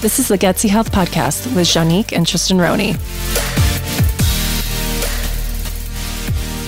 This is the Gutsy Health Podcast with Janique and Tristan Roney.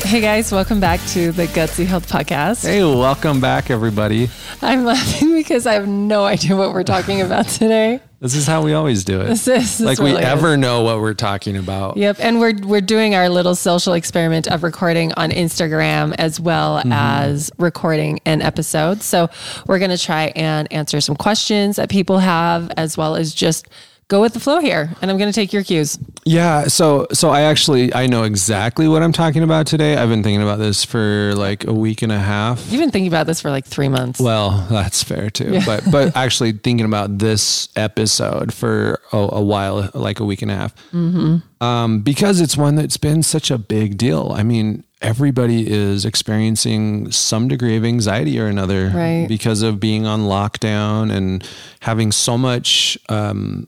Hey guys, welcome back to the Gutsy Health Podcast. Hey, welcome back, everybody. I'm laughing because I have no idea what we're talking about today. This is how we always do it. This is- this like we really ever is. know what we're talking about. Yep, and we're we're doing our little social experiment of recording on Instagram as well Mm-hmm. as recording an episode. So we're going to try and answer some questions that people have as well as just go with the flow here. And I'm going to take your cues. Yeah. So, so I actually I know exactly what I'm talking about today. I've been thinking about this for like a week and a half. You've been thinking about this for like 3 months. Well, that's fair too. But but actually thinking about this episode for a, a while, like a week and a half, Mm-hmm. um, because it's one that's been such a big deal. I mean, everybody is experiencing some degree of anxiety or another Right. because of being on lockdown and having so much. Um,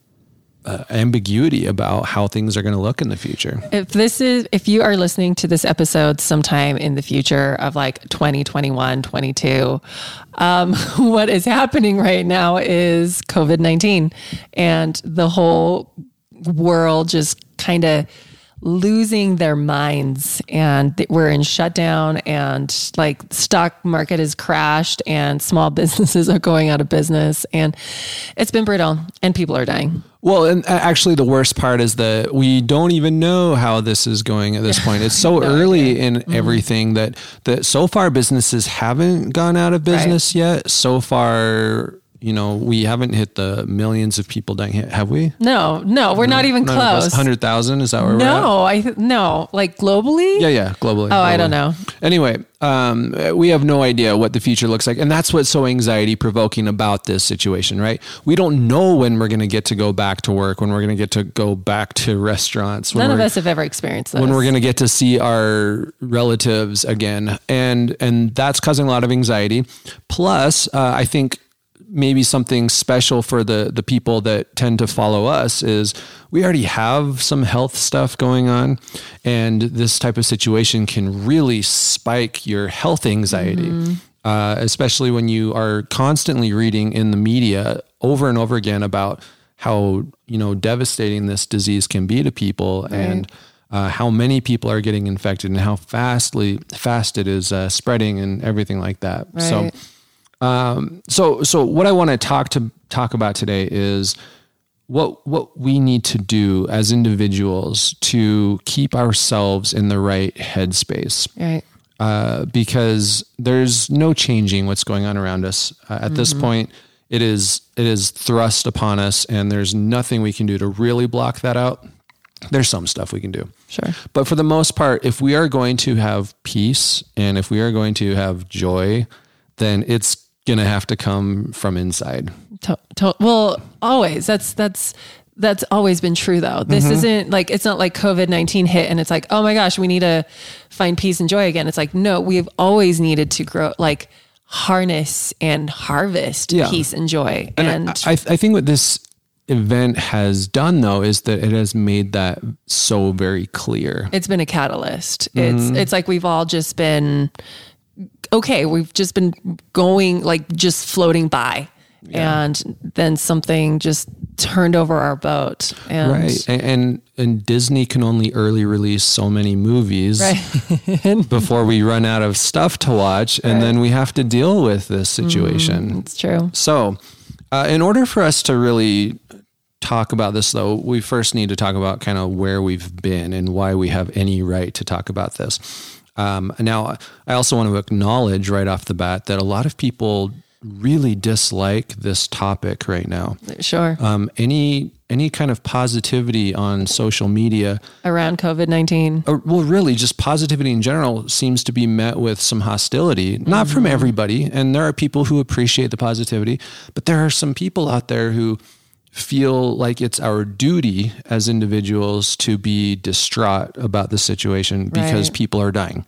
uh, ambiguity about how things are going to look in the future. if this is if you are listening to this episode sometime in the future of like 2021 22 um, what is happening right now is covid-19 and the whole world just kind of losing their minds and we're in shutdown and like stock market has crashed and small businesses are going out of business and it's been brutal and people are dying Well, and actually, the worst part is that we don't even know how this is going at this point. It's so early in Mm-hmm. everything that that so far businesses haven't gone out of business yet. So far, you know, we haven't hit the millions of people dying. Have we? no no we're not even close Hundred thousand? Is that where we're at? No, I th- no, like globally. Yeah, yeah, globally. Oh, I don't know. Anyway, um, we have no idea what the future looks like, and that's what's so anxiety provoking about this situation, right? We don't know when we're going to get to go back to work, when we're going to get to go back to restaurants. None of us have ever experienced this. when we're going to get to see our relatives again and and that's causing a lot of anxiety plus uh, i think maybe something special for the the people that tend to follow us is we already have some health stuff going on and this type of situation can really spike your health anxiety uh, especially when you are constantly reading in the media over and over again about how you know devastating this disease can be to people and uh, how many people are getting infected and how fastly fast it is uh, spreading and everything like that. So, Right. Um, so so what I want to talk to talk about today is what what we need to do as individuals to keep ourselves in the right headspace right. uh, because there's no changing what's going on around us. Uh, at this point, it is it is thrust upon us, and there's nothing we can do to really block that out. There's some stuff we can do, Sure. but for the most part, if we are going to have peace and if we are going to have joy, then it's gonna have to come from inside. To- to- well, always. That's that's that's always been true though. This isn't like it's not like COVID nineteen hit and it's like oh my gosh we need to find peace and joy again. It's like no, we've always needed to grow like harness and harvest Yeah. peace and joy and, I, I think what this event has done though is that it has made that so very clear. it's been a catalyst. Mm-hmm. It's it's like we've all just been okay, we've just been going like just floating by. And then something just turned over our boat. And Right. And, and and Disney can only early release so many movies before we run out of stuff to watch and then we have to deal with this situation. it's true. So, uh, in order for us to really talk about this though, we first need to talk about kind of where we've been and why we have any right to talk about this. Um, now, I also want to acknowledge right off the bat that a lot of people really dislike this topic right now. Sure. Um, any any kind of positivity on social media, Around COVID 19. well, really just positivity in general, seems to be met with some hostility. Not from everybody, and there are people who appreciate the positivity, but there are some people out there who feel like it's our duty as individuals to be distraught about the situation because Right. people are dying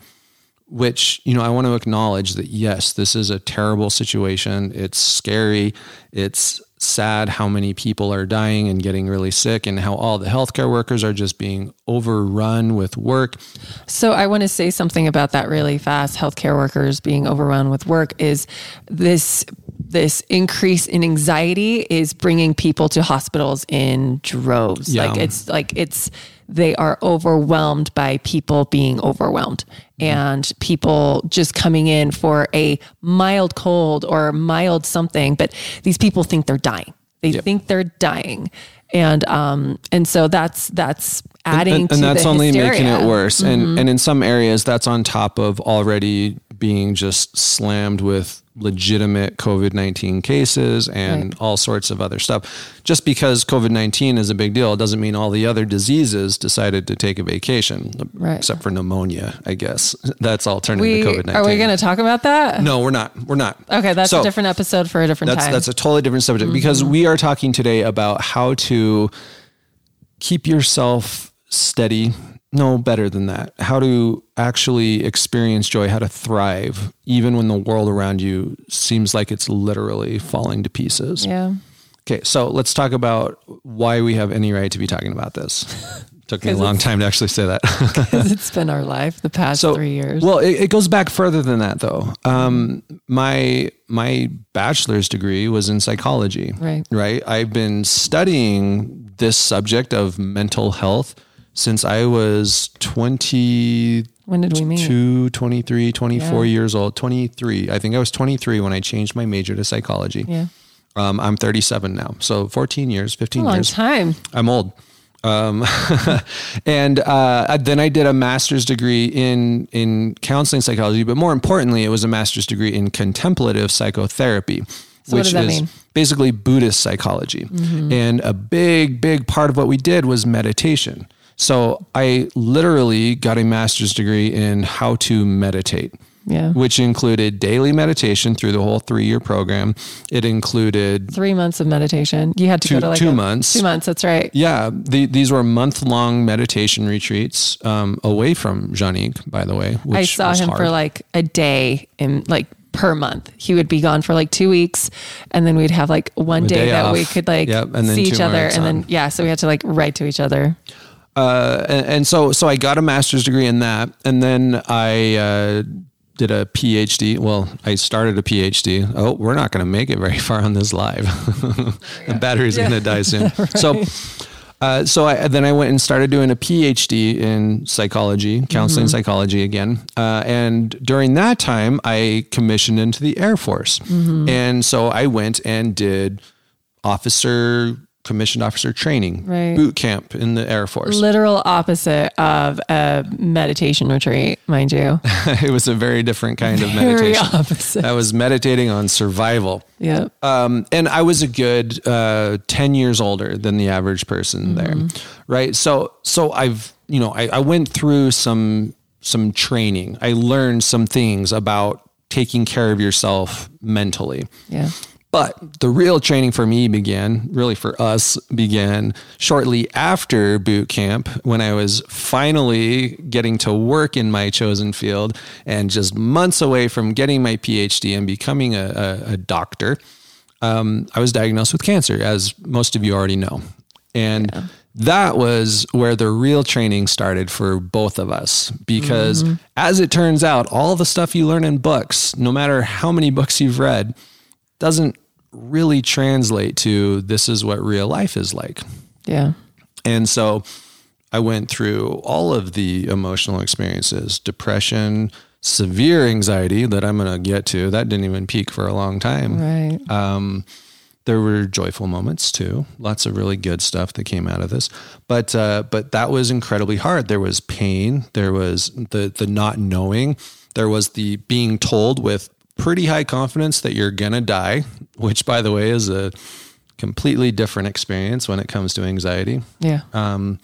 which you know i want to acknowledge that yes this is a terrible situation it's scary it's sad how many people are dying and getting really sick and how all the healthcare workers are just being overrun with work So I want to say something about that really fast. Healthcare workers being overrun with work is this this increase in anxiety is bringing people to hospitals in droves. Yeah. Like it's like it's they are overwhelmed by people being overwhelmed and people just coming in for a mild cold or mild something, but these people think they're dying. They think they're dying. And um and so that's that's adding and, to and that's only making it worse and and in some areas that's on top of already being just slammed with legitimate covid-19 cases and all sorts of other stuff just because covid-19 is a big deal doesn't mean all the other diseases decided to take a vacation Right. except for pneumonia i guess that's all turned We, into covid-19 are we going to talk about that? no we're not we're not Okay, that's So- a different episode for a different that's time. that's a totally different subject mm-hmm. because we are talking today about how to keep yourself steady. No, better than that. How to actually experience joy, how to thrive, even when the world around you seems like it's literally falling to pieces. yeah. Okay, so let's talk about why we have any right to be talking about this. Took me a long time to actually say that. Because it's been our life the past so three years. Well, it, it goes back further than that, though. Um, my my bachelor's degree was in psychology. Right. Right. I've been studying this subject of mental health since I was 22, when did we meet? 23, 24 Yeah. years old. 23. I think I was 23 when I changed my major to psychology. Yeah. Um, I'm 37 now. So 14 years, 15 A long years. time. I'm old. Um, and uh, then I did a master's degree in in counseling psychology, but more importantly, it was a master's degree in contemplative psychotherapy, So which is mean? Mm-hmm. basically Buddhist psychology. And a big, big part of what we did was meditation. So I literally got a master's degree in how to meditate Yeah. which included daily meditation through the whole three year program. It included Three months of meditation. You had to Two- go to like two a- months. Two months. That's right. Yeah, the, these were month long meditation retreats um, away from Janique, by the way. Which I saw him hard. for like a day in like per month. He would be gone for like two weeks, and then we'd have like one day, day that we could like Yep, see each other, and then yeah, so we had to like write to each other. Uh, and, and so so I got a master's degree in that, and then I uh, did a PhD. Well, I started a PhD. Oh, we're not going to make it very far on this live. the battery's going to die soon. So. Uh, so I, then I went and started doing a PhD in psychology, counseling psychology again. Uh, and during that time, I commissioned into the Air Force. And so I went and did officer, commissioned officer training, Right. boot camp in the Air Force. Literal opposite of a meditation retreat, mind you. it was a very different kind of Very meditation. opposite. I was meditating on survival. Yeah. Um, and I was a good uh, 10 years older than the average person there. Right. So, so I've, you know, I, I went through some, some training. I learned some things about taking care of yourself mentally. Yeah. But the real training for me began, really for us, began shortly after boot camp when I was finally getting to work in my chosen field and just months away from getting my PhD and becoming a, a, a doctor. Um, I was diagnosed with cancer, as most of you already know. And that was where the real training started for both of us. Because as it turns out, all the stuff you learn in books, no matter how many books you've read, doesn't really translate to this is what real life is like. Yeah. And so I went through all of the emotional experiences depression, severe anxiety that I'm going to get to. That didn't even peak for a long time. Right. Um, there were joyful moments too. Lots of really good stuff that came out of this, but uh, but that was incredibly hard. There was pain. There was the the not knowing. There was the being told with pretty high confidence that you're gonna die, which by the way is a completely different experience when it comes to anxiety. yeah. Um,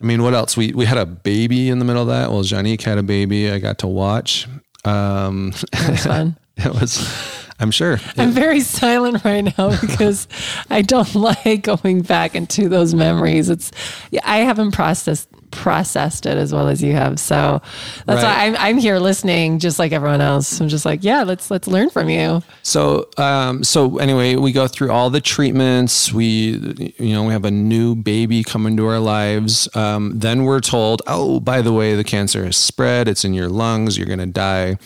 I mean, what else? We we had a baby in the middle of that. Well, Janique had a baby. I got to watch. Um, That's fun. it was, I'm sure. I'm very silent right now because I don't like going back into those memories. It's yeah, I haven't processed processed it as well as you have. So that's Right. why I'm I'm here listening just like everyone else. I'm just like, yeah, let's let's learn from you. So, um, so anyway, we go through all the treatments. We, you know, we have a new baby come into our lives. Um, then we're told, oh, by the way, the cancer has spread. It's in your lungs. You're going to die.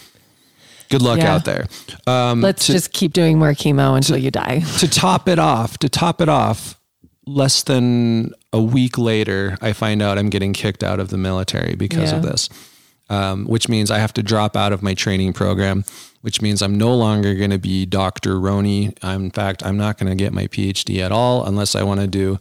Good luck Yeah. out there. Um, Let's to, just keep doing more chemo until you die. to top it off, to top it off, less than a week later, I find out I'm getting kicked out of the military because of this, um, which means I have to drop out of my training program, which means I'm no longer going to be Dr. Roney. I'm, in fact, I'm not going to get my PhD at all unless I want to do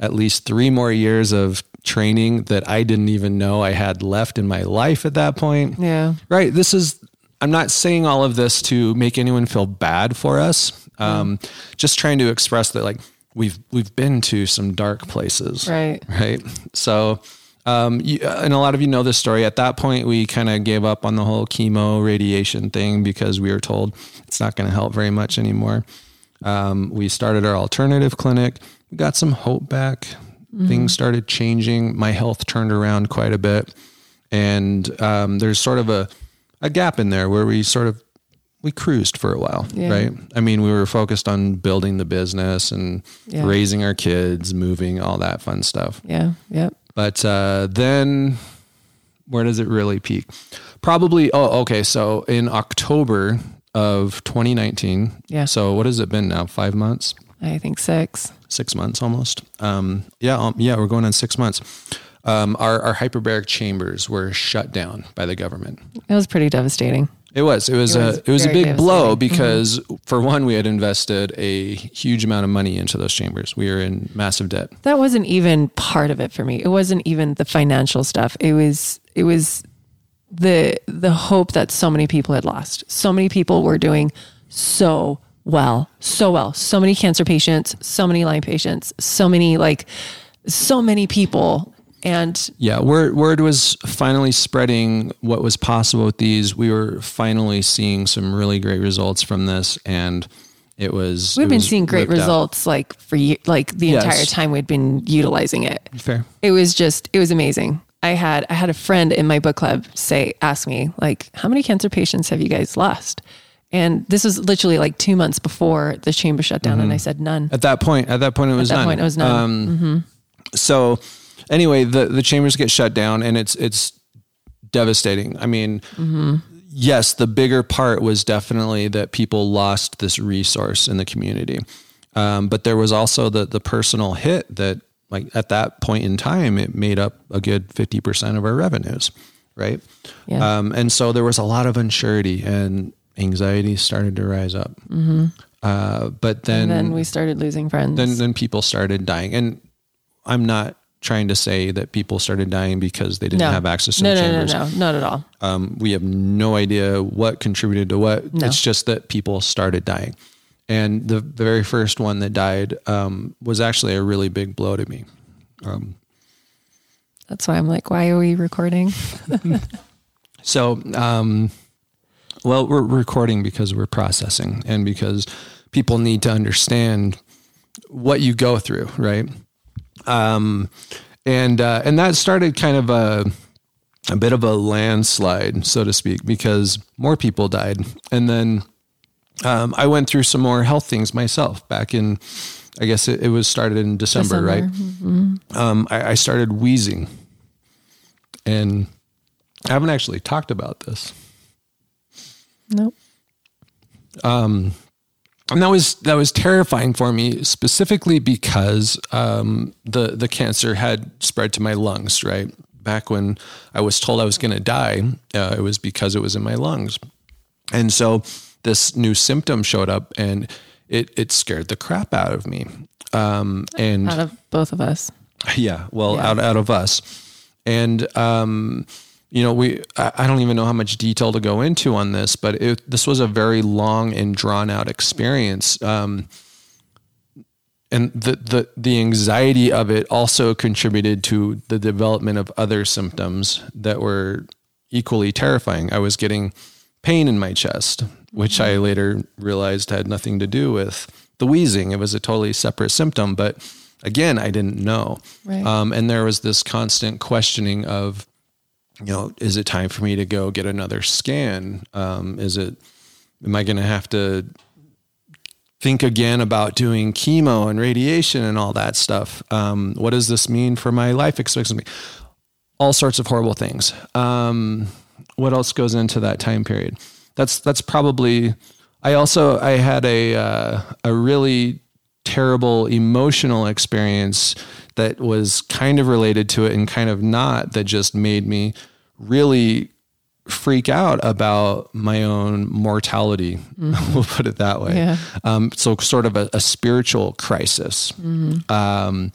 at least three more years of training that I didn't even know I had left in my life at that point. Yeah. Right. This is, I'm not saying all of this to make anyone feel bad for us. Um, just trying to express that like we've, we've been to some dark places. Right. Right. So, um, you, and a lot of you know this story. At that point, we kind of gave up on the whole chemo radiation thing because we were told it's not going to help very much anymore. Um, we started our alternative clinic. We got some hope back. Things started changing. My health turned around quite a bit, and um, there's sort of a a gap in there where we sort of we cruised for a while, Yeah. right? I mean, we were focused on building the business and Yeah. raising our kids, moving, all that fun stuff. Yeah. Yep. But uh, then, where does it really peak? Probably. Oh, okay. So in October of 2019. Yeah. So what has it been now? Five months, I think six. six months almost. Um, yeah. Um, yeah. We're going on six months. Um, our, our hyperbaric chambers were shut down by the government. It was pretty devastating. It was. It was, It was a. It was a big blow devastating. because, for one, we had invested a huge amount of money into those chambers. We were in massive debt. That wasn't even part of it for me. It wasn't even the financial stuff. It was it was the the hope that so many people had lost. So many people were doing so well, so well. So many cancer patients, so many Lyme patients, so many like so many people and Yeah, word word was finally spreading what was possible with these. We were finally seeing some really great results from this, and it was. we've it been was seeing great ripped out. results like for like the Yes. entire time we'd been utilizing it. Fair. it was just it was amazing i had i had a friend in my book club say ask me like how many cancer patients have you guys lost and this was literally like two months before the chamber shut down and i said none At that point, at that point, it was at that none. point it was none Um, So, anyway, the the chambers get shut down, and it's it's devastating. I mean, yes, the bigger part was definitely that people lost this resource in the community, um, but there was also the the personal hit that, like at that point in time, it made up a good fifty percent of our revenues, right? Yeah. Um, and so there was a lot of uncertainty and anxiety started to rise up. Uh, but and then we started losing friends then then people started dying and i'm not trying to say that people started dying because they didn't no. have access to no, the no, chambers. no no not at all. Um, we have no idea what contributed to what. No. it's just that people started dying. And the, the very first one that died um, was actually a really big blow to me. That's why i'm like why are we recording? So, um, well, we're recording because we're processing and because people need to understand what you go through, right? Um, and uh, and that started kind of a a bit of a landslide, so to speak, because more people died, and then um, I went through some more health things myself back in. I guess it, it was started in December, right? Um, I, I started wheezing, and I haven't actually talked about this. nope and that was that was terrifying for me specifically because um, the the cancer had spread to my lungs right? Back when I was told I was going to die uh, it was because it was in my lungs. And so this new symptom showed up and it it scared the crap out of me. Um, and out of both of us. Yeah well Yeah. out out of us. And um you know we I, don't even know how much detail to go into on this but it, this was a very long and drawn out experience. Um and the, the the anxiety of it also contributed to the development of other symptoms that were equally terrifying. I was getting pain in my chest which i later realized had nothing to do with the wheezing. It was a totally separate symptom but again i didn't know. Right. um, and there was this constant questioning of you know is it time for me to go get another scan um, is it am i going to have to think again about doing chemo and radiation and all that stuff. Um, what does this mean for my life expectancy? All sorts of horrible things. Um, what else goes into that time period? that's that's probably. I also I had a uh, a really terrible emotional experience that was kind of related to it and kind of not that just made me really freak out about my own mortality. Mm-hmm. we'll put it that way. Yeah. Um, so sort of a, a spiritual crisis. Mm-hmm. Um,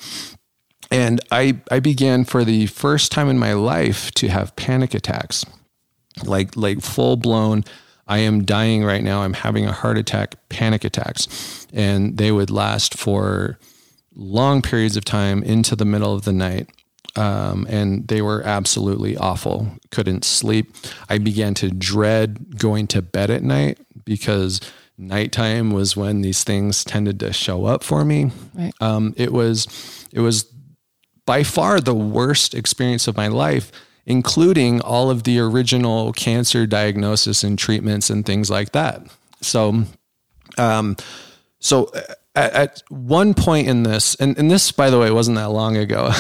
and I, I began for the first time in my life to have panic attacks, like, like full blown, I am dying right now. I'm having a heart attack, panic attacks. And they would last for long periods of time into the middle of the night. Um, and they were absolutely awful. Couldn't sleep. I began to dread going to bed at night because nighttime was when these things tended to show up for me. Right. Um, it was, it was by far the worst experience of my life including all of the original cancer diagnosis and treatments and things like that. So, um, so at, at, one point in this, and, and this, by the way, wasn't that long ago.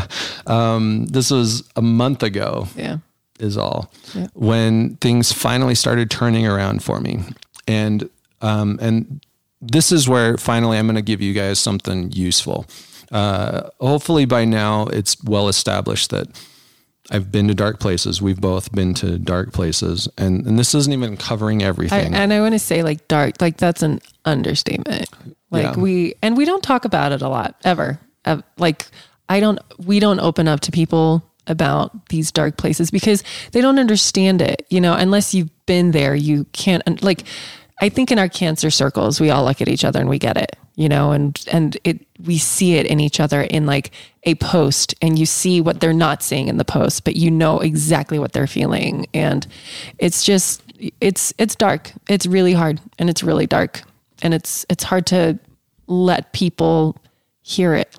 um, this was a month ago. Yeah. Is all yeah. when things finally started turning around for me. And, um, and this is where finally I'm going to give you guys something useful. Uh, hopefully by now it's well established that I've been to dark places. We've both been to dark places, and and this isn't even covering everything. I, and I want to say like dark, like that's an understatement. Like yeah. we and we don't talk about it a lot ever. Uh, like I don't, we don't open up to people about these dark places because they don't understand it. You know, unless you've been there, you can't like. I think in our cancer circles, we all look at each other and we get it you know, and and it we see it in each other in like a post and you see what they're not seeing in the post, but you know exactly what they're feeling. And it's just it's it's dark. It's really hard and it's really dark. And it's it's hard to let people hear it.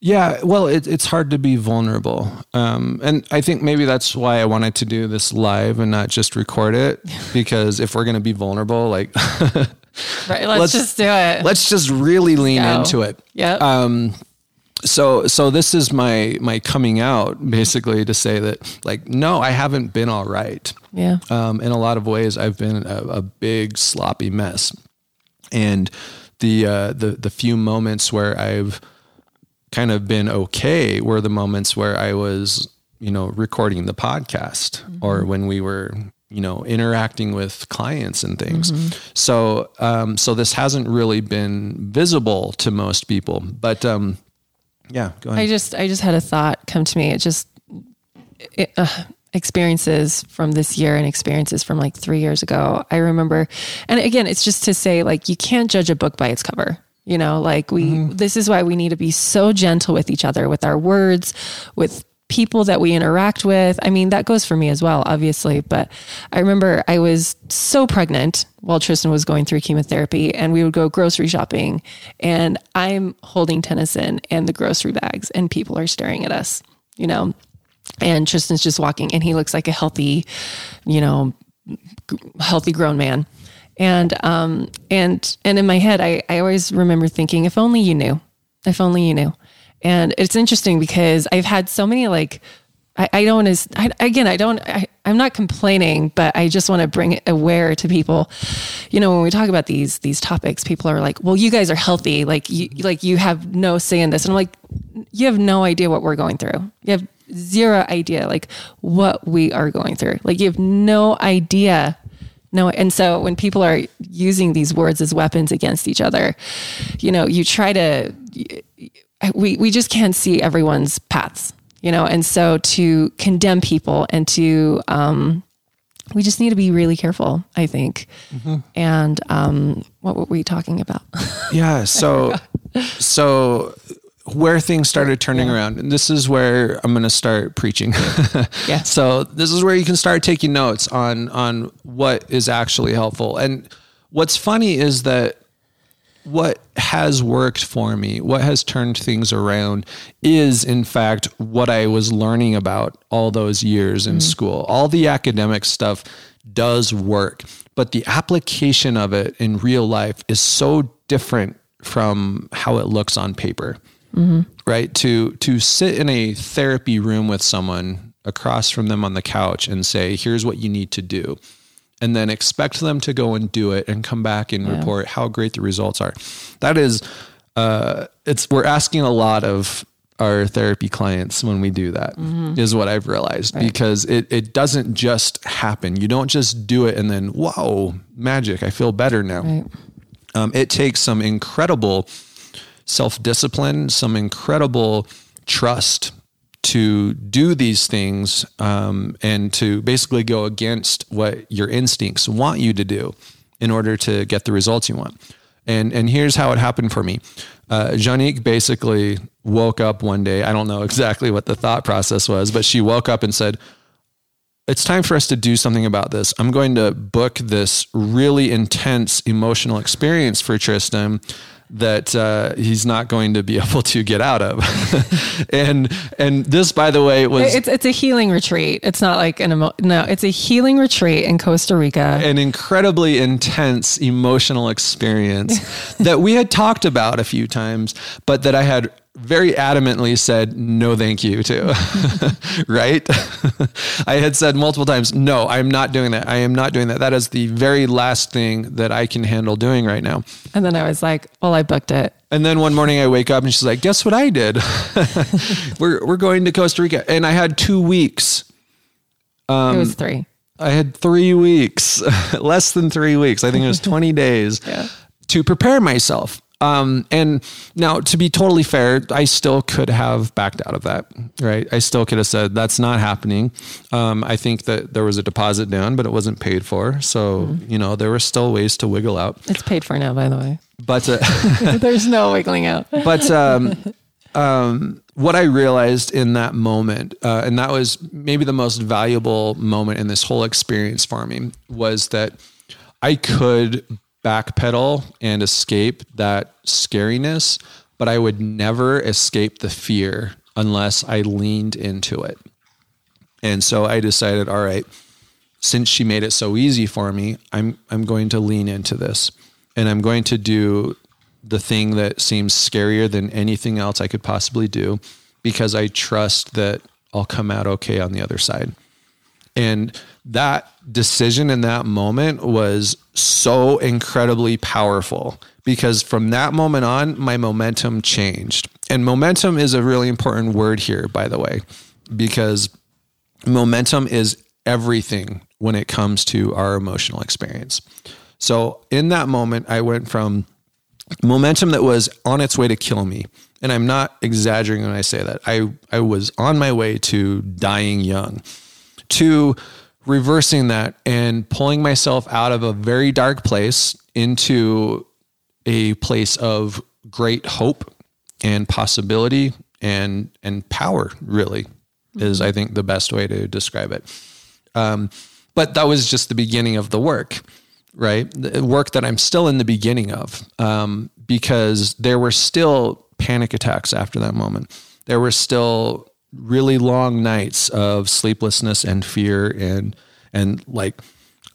Yeah, well, it, it's hard to be vulnerable. Um, and I think maybe that's why I wanted to do this live and not just record it. Because if we're going to be vulnerable, like Right. Let's, let's, just do it. Let's just really lean into it. Yeah. Um, so so this is my my coming out basically to say that like no I haven't been all right. Yeah. Um, in a lot of ways I've been a, a big sloppy mess, and the uh, the the few moments where I've kind of been okay were the moments where I was you know recording the podcast mm-hmm. or when we were you know interacting with clients and things mm-hmm. so um, so this hasn't really been visible to most people but um, yeah go ahead i just i just had a thought come to me it just it, uh, experiences from this year and experiences from like three years ago i remember and again it's just to say like you can't judge a book by its cover you know like we mm-hmm. this is why we need to be so gentle with each other with our words with people that we interact with. I mean, that goes for me as well, obviously. But I remember I was so pregnant while Tristan was going through chemotherapy, and we would go grocery shopping, and I'm holding Tennyson and the grocery bags, and people are staring at us, you know. And Tristan's just walking, and he looks like a healthy, you know, healthy grown man. And um and and in my head, I I always remember thinking, if only you knew, if only you knew and it's interesting because I've had so many like, I, I don't want to, again, I don't, I, I'm not complaining, but I just want to bring it aware to people. You know, when we talk about these, these topics, people are like, well, you guys are healthy. Like you, like you have no say in this. And I'm like, you have no idea what we're going through. You have zero idea like what we are going through. Like you have no idea no, and so when people are using these words as weapons against each other, you know, you try to we we just can't see everyone's paths, you know, and so to condemn people and to um, we just need to be really careful, I think. Mm-hmm. And um, what were we talking about? yeah, so so where things started turning yeah. around, and this is where I'm going to start preaching. yeah. So this is where you can start taking notes on on what is actually helpful. And what's funny is that what has worked for me, what has turned things around is in fact what I was learning about all those years in mm school. All the academic stuff does work, but the application of it in real life is so different from how it looks on paper. Mm-hmm. Right? To to sit in a therapy room with someone across from them on the couch and say, "Here's what you need to do." And then expect them to go and do it and come back and report how great the results are. That is, uh, it's we're asking a lot of our therapy clients when we do that is what I've realized because it, it doesn't just happen. You don't just do it and then, whoa, magic, I feel better now. Right. Um, it takes some incredible self discipline, some incredible trust to do these things um, and to basically go against what your instincts want you to do in order to get the results you want. And and here's how it happened for me. Uh, Janique basically woke up one day. I don't know exactly what the thought process was, but she woke up and said, it's time for us to do something about this. I'm going to book this really intense emotional experience for Tristan that uh, he's not going to be able to get out of. and and this, by the way, was It's it's a healing retreat. It's not like an emo- no. It's a healing retreat in Costa Rica. an incredibly intense emotional experience that we had talked about a few times, but that I had very adamantly said no thank you to right i had said multiple times no i'm not doing that i am not doing that that is the very last thing that i can handle doing right now And then I was like, well, I booked it. and then one morning I wake up and she's like, "Guess what I did? we're we're going to Costa Rica." And I had 2 weeks. um, it was three. I had 3 weeks, less than 3 weeks. I think it was 20 days Yeah. to prepare myself. Um, and now to be totally fair, I still could have backed out of that, right? I still could have said that's not happening. Um, I think that there was a deposit down, but it wasn't paid for. So, you know, there were still ways to wiggle out, It's paid for now, by the way. but, uh, There's no wiggling out. but um, um, what I realized in that moment, uh, and that was maybe the most valuable moment in this whole experience for me, was that I could backpedal and escape that scariness, but I would never escape the fear unless I leaned into it. And so I decided, all right, since she made it so easy for me, I'm I'm going to lean into this. And I'm going to do the thing that seems scarier than anything else I could possibly do because I trust that I'll come out okay on the other side. And that decision in that moment was so incredibly powerful because from that moment on, my momentum changed. And momentum is a really important word here, by the way, because momentum is everything when it comes to our emotional experience. So in that moment, I went from momentum that was on its way to kill me. And I'm not exaggerating when I say that. I, I was on my way to dying young, to reversing that and pulling myself out of a very dark place into a place of great hope and possibility and and power really is I think the best way to describe it. Um, but that was just the beginning of the work, right? The work that I'm still in the beginning of, um, because there were still panic attacks after that moment. There were still really long nights of sleeplessness and fear and and like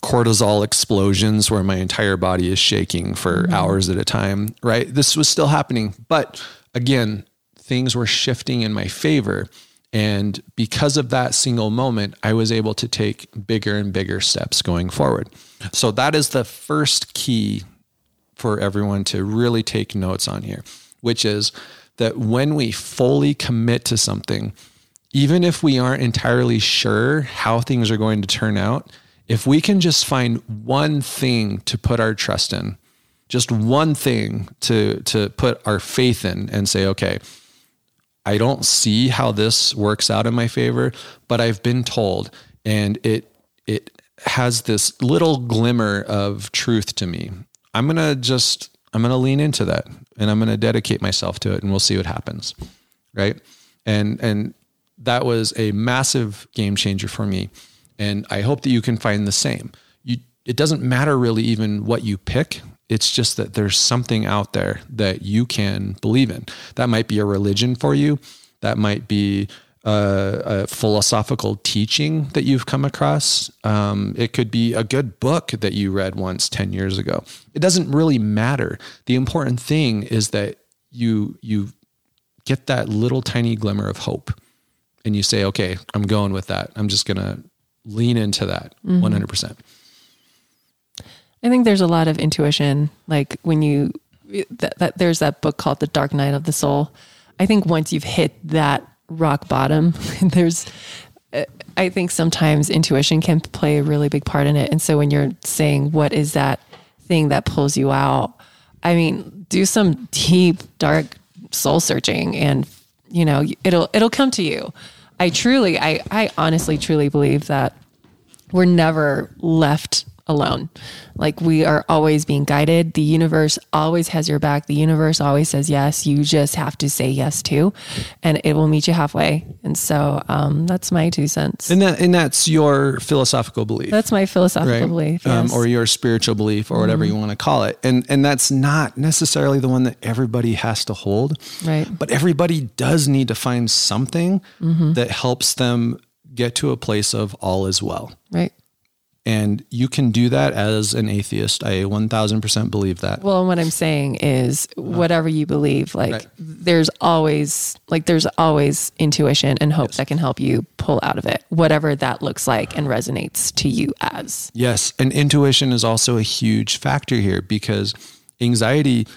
cortisol explosions where my entire body is shaking for mm-hmm. hours at a time, right? This was still happening, but again, things were shifting in my favor. And because of that single moment, I was able to take bigger and bigger steps going forward. So that is the first key for everyone to really take notes on here, which is that when we fully commit to something, even if we aren't entirely sure how things are going to turn out, if we can just find one thing to put our trust in, just one thing to to put our faith in and say, okay, I don't see how this works out in my favor, but I've been told and it it has this little glimmer of truth to me. I'm going to just I'm going to lean into that and I'm going to dedicate myself to it and we'll see what happens. Right? And and that was a massive game changer for me and I hope that you can find the same. You it doesn't matter really even what you pick. It's just that there's something out there that you can believe in. That might be a religion for you. That might be a, a philosophical teaching that you've come across. Um, it could be a good book that you read once 10 years ago. It doesn't really matter. The important thing is that you, you get that little tiny glimmer of hope and you say, okay, I'm going with that. I'm just going to lean into that 100%. I think there's a lot of intuition. Like when you, that, that there's that book called The Dark Night of the Soul. I think once you've hit that rock bottom, there's, uh, I think sometimes intuition can play a really big part in it. And so when you're saying, what is that thing that pulls you out? I mean, do some deep, dark soul searching and, you know, it'll, it'll come to you. I truly, I, I honestly, truly believe that we're never left alone. Like we are always being guided. The universe always has your back. The universe always says yes. You just have to say yes too, and it will meet you halfway. And so um, that's my two cents. And that and that's your philosophical belief. That's my philosophical right? belief, um, yes. um, or your spiritual belief, or whatever mm-hmm. you want to call it. And and that's not necessarily the one that everybody has to hold. Right. But everybody does need to find something mm-hmm. that helps them get to a place of all is well. Right. And you can do that as an atheist. I 1000% believe that. Well, what I'm saying is uh-huh. whatever you believe, like right. there's always like there's always intuition and hope yes. that can help you pull out of it, whatever that looks like and resonates to you as. Yes, and intuition is also a huge factor here because anxiety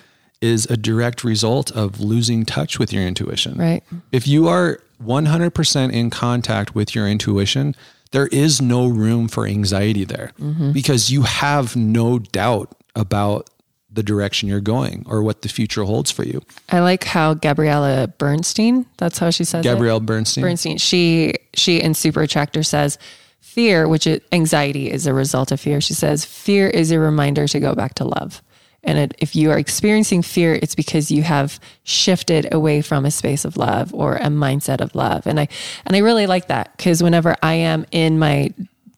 is a direct result of losing touch with your intuition. Right. If you are 100% in contact with your intuition, there is no room for anxiety there mm-hmm. because you have no doubt about the direction you're going or what the future holds for you. I like how Gabriella Bernstein, that's how she says Gabrielle it. Bernstein. Bernstein. She she in Super Attractor says fear, which is, anxiety is a result of fear. She says fear is a reminder to go back to love. And it, if you are experiencing fear, it's because you have shifted away from a space of love or a mindset of love. And I and I really like that because whenever I am in my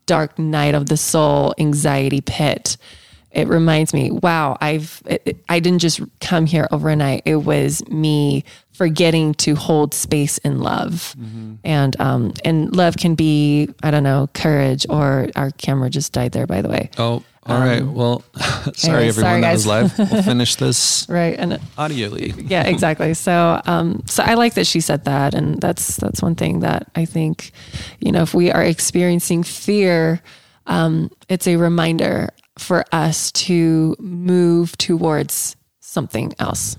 dark night of the soul anxiety pit, it reminds me, wow, I've it, I didn't just come here overnight. It was me forgetting to hold space in love, mm-hmm. and um, and love can be I don't know courage or our camera just died there by the way. Oh, all um, right. Well, sorry anyway, everyone sorry, that was live. We'll finish this right and audioly. yeah, exactly. So, um, so I like that she said that, and that's that's one thing that I think, you know, if we are experiencing fear, um, it's a reminder for us to move towards something else.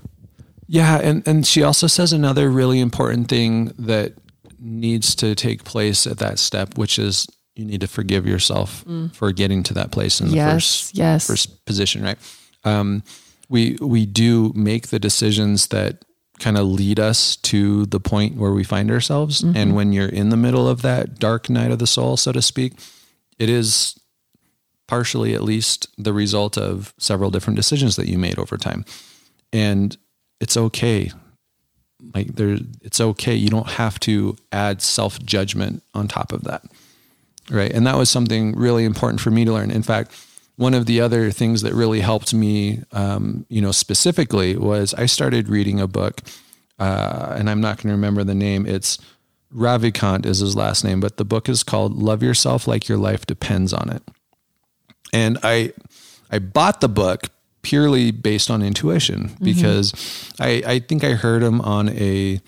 Yeah, and and she also says another really important thing that needs to take place at that step, which is you need to forgive yourself mm. for getting to that place in the yes, first yes. first position, right? Um, we we do make the decisions that kind of lead us to the point where we find ourselves, mm-hmm. and when you're in the middle of that dark night of the soul, so to speak, it is partially at least the result of several different decisions that you made over time, and it's okay. Like there, it's okay. You don't have to add self judgment on top of that right? And that was something really important for me to learn. In fact, one of the other things that really helped me, um, you know, specifically was I started reading a book, uh, and I'm not going to remember the name. It's Ravikant is his last name, but the book is called "Love Yourself Like Your Life Depends on It." And I, I bought the book purely based on intuition mm-hmm. because mm-hmm. I, I think I heard him on a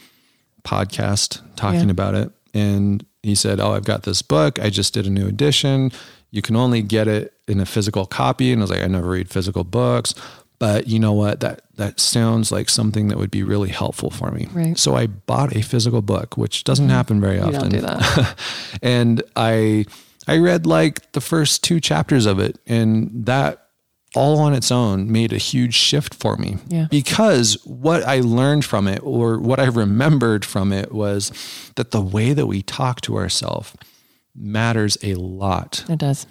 podcast talking yeah. about it, and he said, Oh, I've got this book. I just did a new edition. You can only get it in a physical copy. And I was like, I never read physical books. But you know what? That that sounds like something that would be really helpful for me. Right. So I bought a physical book, which doesn't mm-hmm. happen very often. You don't do that. and I I read like the first two chapters of it, and that all on its own made a huge shift for me. Yeah. Because what I learned from it or what I remembered from it was that the way that we talk to ourselves matters a lot. It does.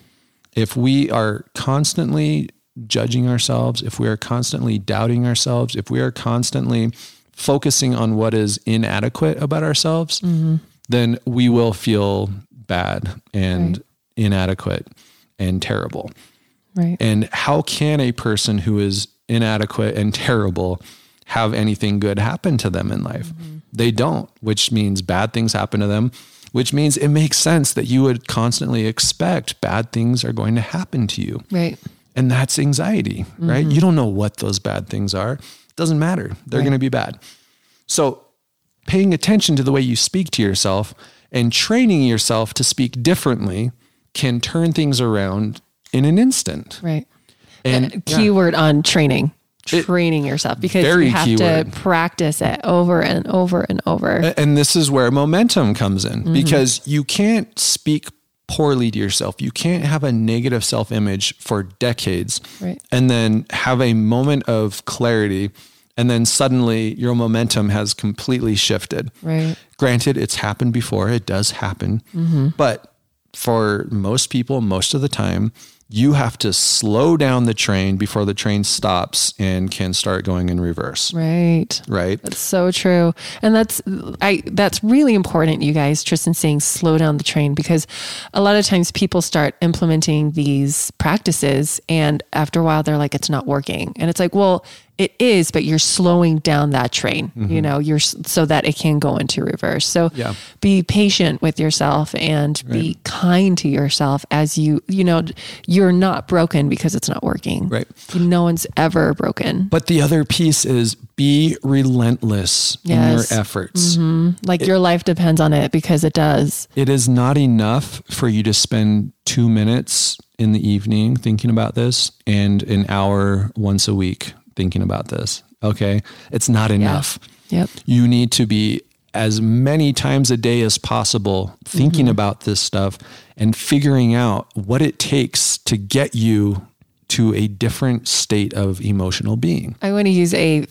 If we are constantly judging ourselves, if we are constantly doubting ourselves, if we are constantly focusing on what is inadequate about ourselves, mm-hmm. then we will feel bad and right. inadequate and terrible. Right. And how can a person who is inadequate and terrible have anything good happen to them in life? Mm-hmm. They don't, which means bad things happen to them, which means it makes sense that you would constantly expect bad things are going to happen to you. Right. And that's anxiety, mm-hmm. right? You don't know what those bad things are. It doesn't matter. They're right. going to be bad. So, paying attention to the way you speak to yourself and training yourself to speak differently can turn things around in an instant. Right. And Uh, keyword on training. Training yourself because you have keyword. to practice it over and over and over. And this is where momentum comes in Mm-hmm. because you can't speak poorly to yourself. You can't have a negative self image for decades Right. and then have a moment of clarity. And then suddenly your momentum has completely shifted. Right. Granted, it's happened before, it does happen. Mm-hmm. But for most people, most of the time, you have to slow down the train before the train stops and can start going in reverse. Right. Right. That's so true. And that's I that's really important, you guys, Tristan saying slow down the train because a lot of times people start implementing these practices and after a while they're like it's not working. And it's like, well, it is, but you're slowing down that train, you mm-hmm. know, you're so that it can go into reverse. So Yeah. be patient with yourself and be kind to yourself as you, you know, you're not broken because it's not working. Right. No one's ever broken. But the other piece is be relentless Yes. in your efforts. Mm-hmm. Like your life depends on it because it does. It is not enough for you to spend two minutes in the evening thinking about this and an hour once a week thinking about this. Okay. It's not enough. Yep. You need to be as many times a day as possible thinking Mm-hmm. about this stuff and figuring out what it takes to get you to a different state of emotional being. I want to use a,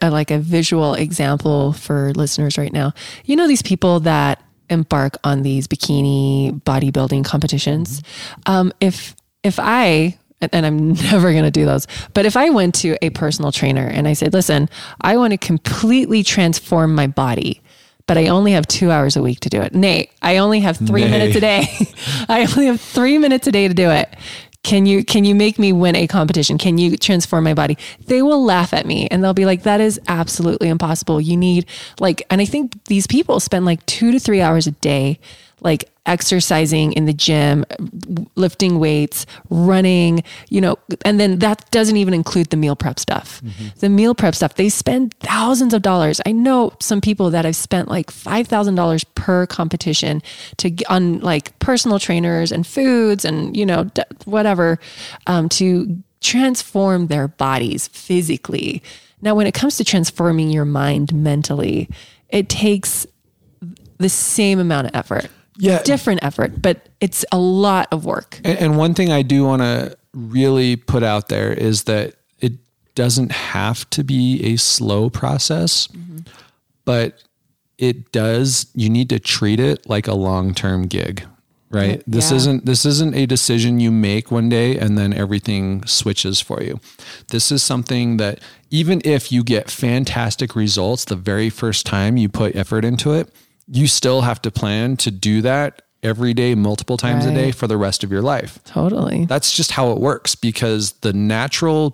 a like a visual example for listeners right now. You know these people that embark on these bikini bodybuilding competitions. Um, if if I and- I'm never going to do those. But if I went to a personal trainer and I said, "Listen, I want to completely transform my body." But I only have two hours a week to do it. Nate, I only have three Nay. minutes a day. I only have three minutes a day to do it. Can you can you make me win a competition? Can you transform my body? They will laugh at me and they'll be like, that is absolutely impossible. You need like, and I think these people spend like two to three hours a day, like exercising in the gym, lifting weights, running, you know, and then that doesn't even include the meal prep stuff. The meal prep stuff, they spend thousands of dollars. I know some people that have spent like $5,000 per competition to on like personal trainers and foods and, you know, whatever, um, to transform their bodies physically. Now, when it comes to transforming your mind mentally, it takes the same amount of effort. Yeah. Different effort, but it's a lot of work. And, and one thing I do want to really put out there is that it doesn't have to be a slow process, mm-hmm. but it does. You need to treat it like a long term gig, right? This Yeah. isn't this isn't a decision you make one day and then everything switches for you. This is something that even if you get fantastic results the very first time you put effort into it, you still have to plan to do that every day, multiple times a day for the rest of your life. Totally. That's just how it works because the natural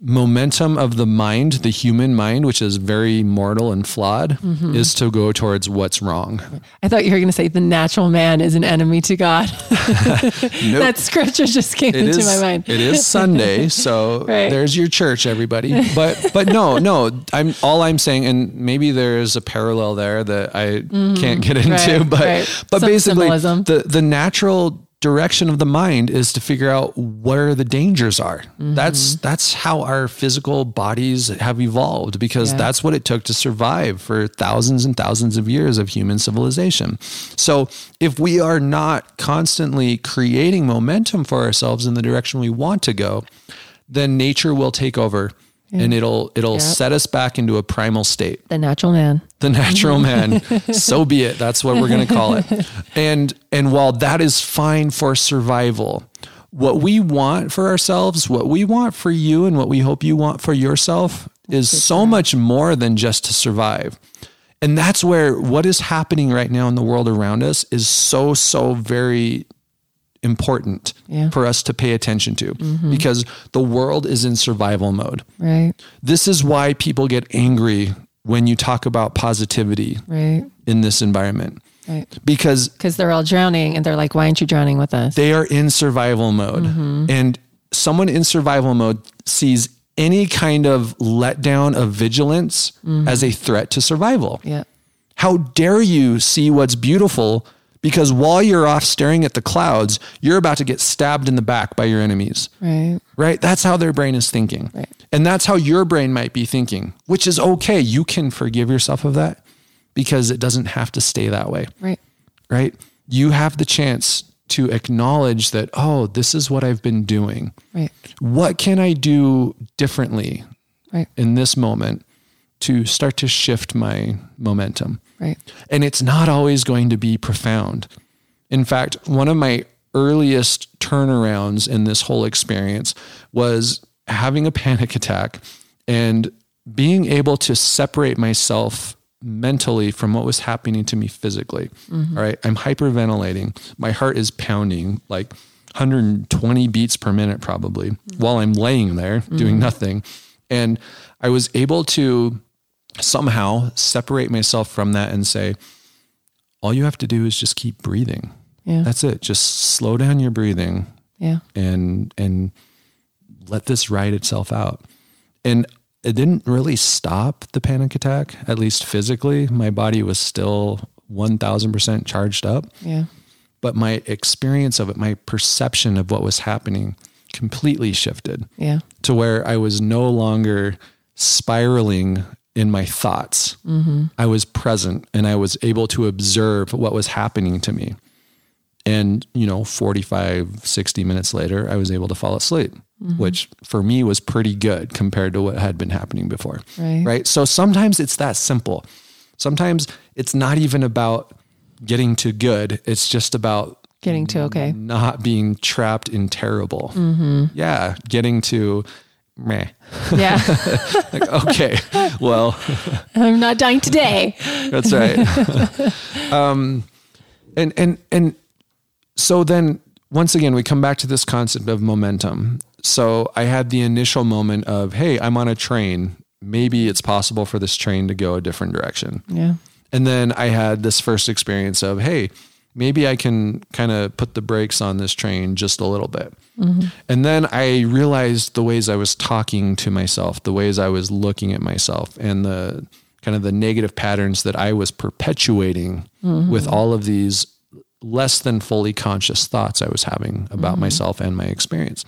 momentum of the mind, the human mind, which is very mortal and flawed, Mm-hmm. is to go towards what's wrong. I thought you were going to say the natural man is an enemy to God. that scripture just came It into is, my mind. it is Sunday, so Right. there's your church, everybody. But but no, no, I'm all I'm saying, and maybe there's a parallel there that I can't get into, Mm-hmm. Right, but right. but Some basically symbolism. the the natural direction of the mind is to figure out where the dangers are. Mm-hmm. That's that's how our physical bodies have evolved because Yeah. that's what it took to survive for thousands and thousands of years of human civilization. So if we are not constantly creating momentum for ourselves in the direction we want to go, then nature will take over and it'll it'll Yep. set us back into a primal state. The natural man. the natural man. So be it. That's what we're going to call it. And and while that is fine for survival what we want for ourselves what we want for you and what we hope you want for yourself is so much more than just to survive. And that's where what is happening right now in the world around us is so so very important Yeah. for us to pay attention to mm-hmm. because the world is in survival mode Right. this is why people get angry when you talk about positivity Right. in this environment Right. because Because they're all drowning and they're like, why aren't you drowning with us? they are in survival mode. Mm-hmm. And someone in survival mode sees any kind of letdown of vigilance mm-hmm. as a threat to survival. yeah. How dare you see what's beautiful Because while you're off staring at the clouds, you're about to get stabbed in the back by your enemies. Right. Right? That's how their brain is thinking. Right. And that's how your brain might be thinking, which is okay. You can forgive yourself of that because it doesn't have to stay that way. Right. Right? You have the chance to acknowledge that, oh, this is what I've been doing. Right. What can I do differently Right. in this moment to start to shift my momentum? Right. And it's not always going to be profound. In fact, one of my earliest turnarounds in this whole experience was having a panic attack and being able to separate myself mentally from what was happening to me physically. Mm-hmm. All right. I'm hyperventilating. My heart is pounding like 120 beats per minute, probably, mm-hmm. while I'm laying there doing mm-hmm. nothing. And I was able to somehow separate myself from that and say, all you have to do is just keep breathing. Yeah. That's it. Just slow down your breathing Yeah. and and let this ride itself out. And it didn't really stop the panic attack, at least physically. My body was still 1000% charged up, Yeah. but my experience of it, my perception of what was happening completely shifted Yeah. to where I was no longer spiraling in my thoughts. Mm-hmm. I was present and I was able to observe what was happening to me. And, you know, 45, 60 minutes later, I was able to fall asleep, mm-hmm. which for me was pretty good compared to what had been happening before. Right. Right. So sometimes it's that simple. Sometimes it's not even about getting to good, it's just about Getting to okay. not being trapped in terrible. Mm-hmm. Yeah, getting to meh. Yeah. Like, okay, well, I'm not dying today. that's right. um, and and and so then once again we come back to this concept of momentum. So I had the initial moment of, hey, I'm on a train. Maybe it's possible for this train to go a different direction. Yeah. And then I had this first experience of, hey, maybe I can kind of put the brakes on this train just a little bit. Mm-hmm. And then I realized the ways I was talking to myself, the ways I was looking at myself, and the kind of the negative patterns that I was perpetuating mm-hmm. with all of these less than fully conscious thoughts I was having about mm-hmm. myself and my experience.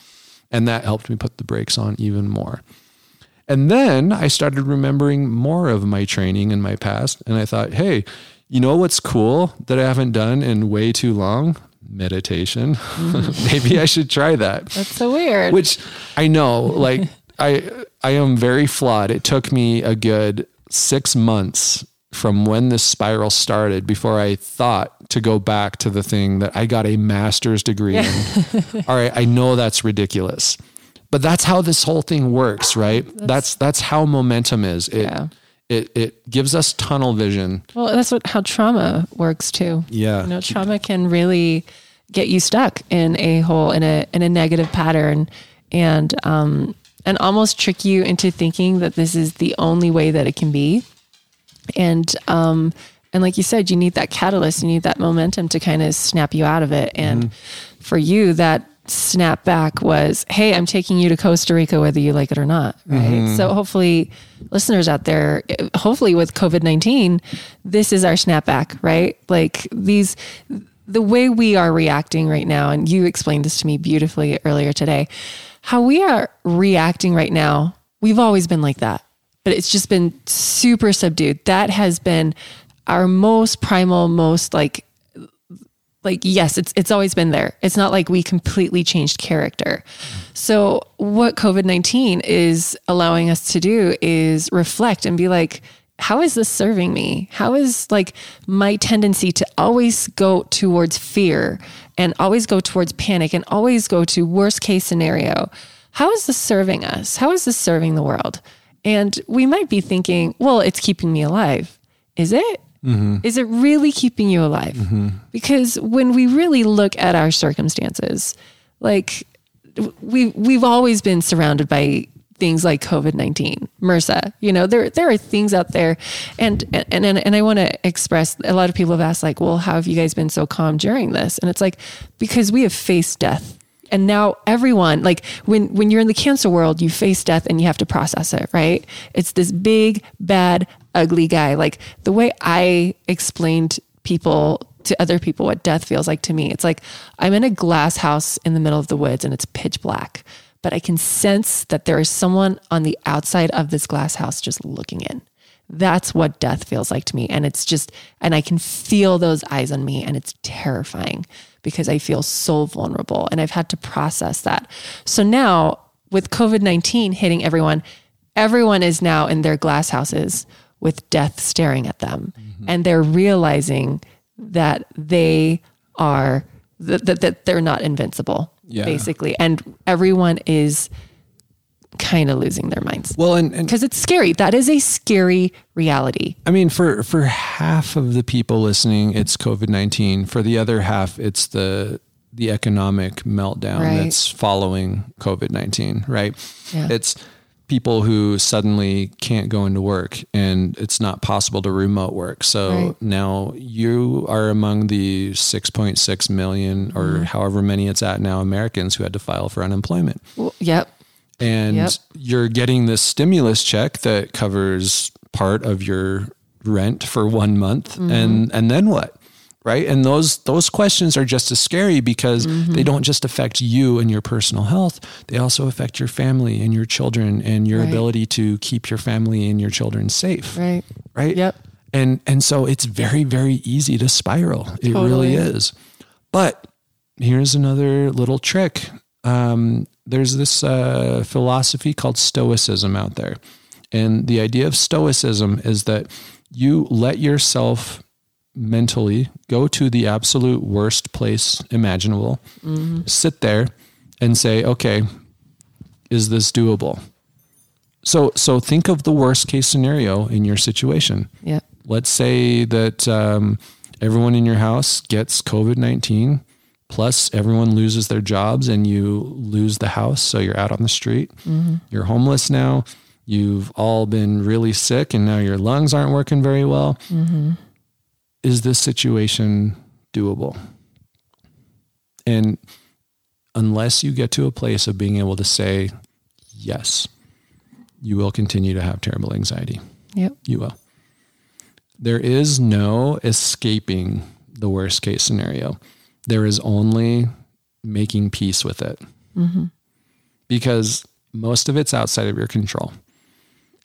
And that helped me put the brakes on even more. And then I started remembering more of my training in my past. And I thought, hey, you know what's cool that I haven't done in way too long? Meditation. Maybe I should try that. That's so weird. Which I know, like I I am very flawed. It took me a good six months from when this spiral started before I thought to go back to the thing that I got a master's degree in. All right, I know that's ridiculous. But that's how this whole thing works, right? That's that's, how momentum is. It Yeah. It it gives us tunnel vision. well, that's what how trauma works too. Yeah. You know, trauma can really get you stuck in a hole in a in a negative pattern and um and almost trick you into thinking that this is the only way that it can be. And um and like you said, you need that catalyst, you need that momentum to kind of snap you out of it. And for you, that snap back was, hey, I'm taking you to Costa Rica whether you like it or not. Right. Mm-hmm. So hopefully listeners out there, hopefully with COVID-19, this is our snapback, right? Like these the way we are reacting right now, and you explained this to me beautifully earlier today, how we are reacting right now, we've always been like that, but it's just been super subdued. That has been our most primal, most like, like yes, it's it's always been there. It's not like we completely changed character. So what COVID nineteen is allowing us to do is reflect and be like, how is this serving me? How is like my tendency to always go towards fear and always go towards panic and always go to worst case scenario? How is this serving us? How is this serving the world? And we might be thinking, well, it's keeping me alive. Is it? Mm-hmm. Is it really keeping you alive? Mm-hmm. Because when we really look at our circumstances, like we we've always been surrounded by things like COVID nineteen, MRSA. You know, there there are things out there, and and and, and I want to express. A lot of people have asked, like, well, how have you guys been so calm during this? And it's like because we have faced death. And now everyone, like when when you're in the cancer world, you face death and you have to process it, right? It's this big, bad, ugly guy. Like the way I explained people to other people what death feels like to me. It's like I'm in a glass house in the middle of the woods and it's pitch black, but I can sense that there is someone on the outside of this glass house just looking in. That's what death feels like to me. And it's just, and I can feel those eyes on me and it's terrifying because I feel so vulnerable and I've had to process that. So now with COVID 19 hitting everyone, everyone is now in their glass houses with death staring at them. Mm-hmm. And they're realizing that they are, that, that, that they're not invincible, yeah. basically. And everyone is kind of losing their minds. Well, and because it's scary. That is a scary reality. I mean, for for half of the people listening, it's COVID nineteen. For the other half, it's the the economic meltdown right. that's following COVID nineteen. Right? Yeah. It's people who suddenly can't go into work and it's not possible to remote work. So right. now you are among the 6.6 million or mm. however many it's at now Americans who had to file for unemployment. Well, yep and yep. you're getting this stimulus check that covers part of your rent for one month. Mm-hmm. and and then what? Right? And those those questions are just as scary because mm-hmm. they don't just affect you and your personal health. They also affect your family and your children and your right. ability to keep your family and your children safe. Right. Right? Yep. And and so it's very very easy to spiral. It totally. really is. But here's another little trick um, there's this uh, philosophy called Stoicism out there. And the idea of Stoicism is that you let yourself mentally go to the absolute worst place imaginable, mm-hmm. sit there and say, okay, is this doable? So, so think of the worst case scenario in your situation. Yeah. Let's say that um, everyone in your house gets COVID 19 plus everyone loses their jobs and you lose the house so you're out on the street. Mm-hmm. you're homeless now. You've all been really sick and now your lungs aren't working very well. Mm-hmm. is this situation doable? And unless you get to a place of being able to say yes you will continue to have terrible anxiety. Yep. You will. There is no escaping the worst case scenario there is only making peace with it mm-hmm. because most of it's outside of your control.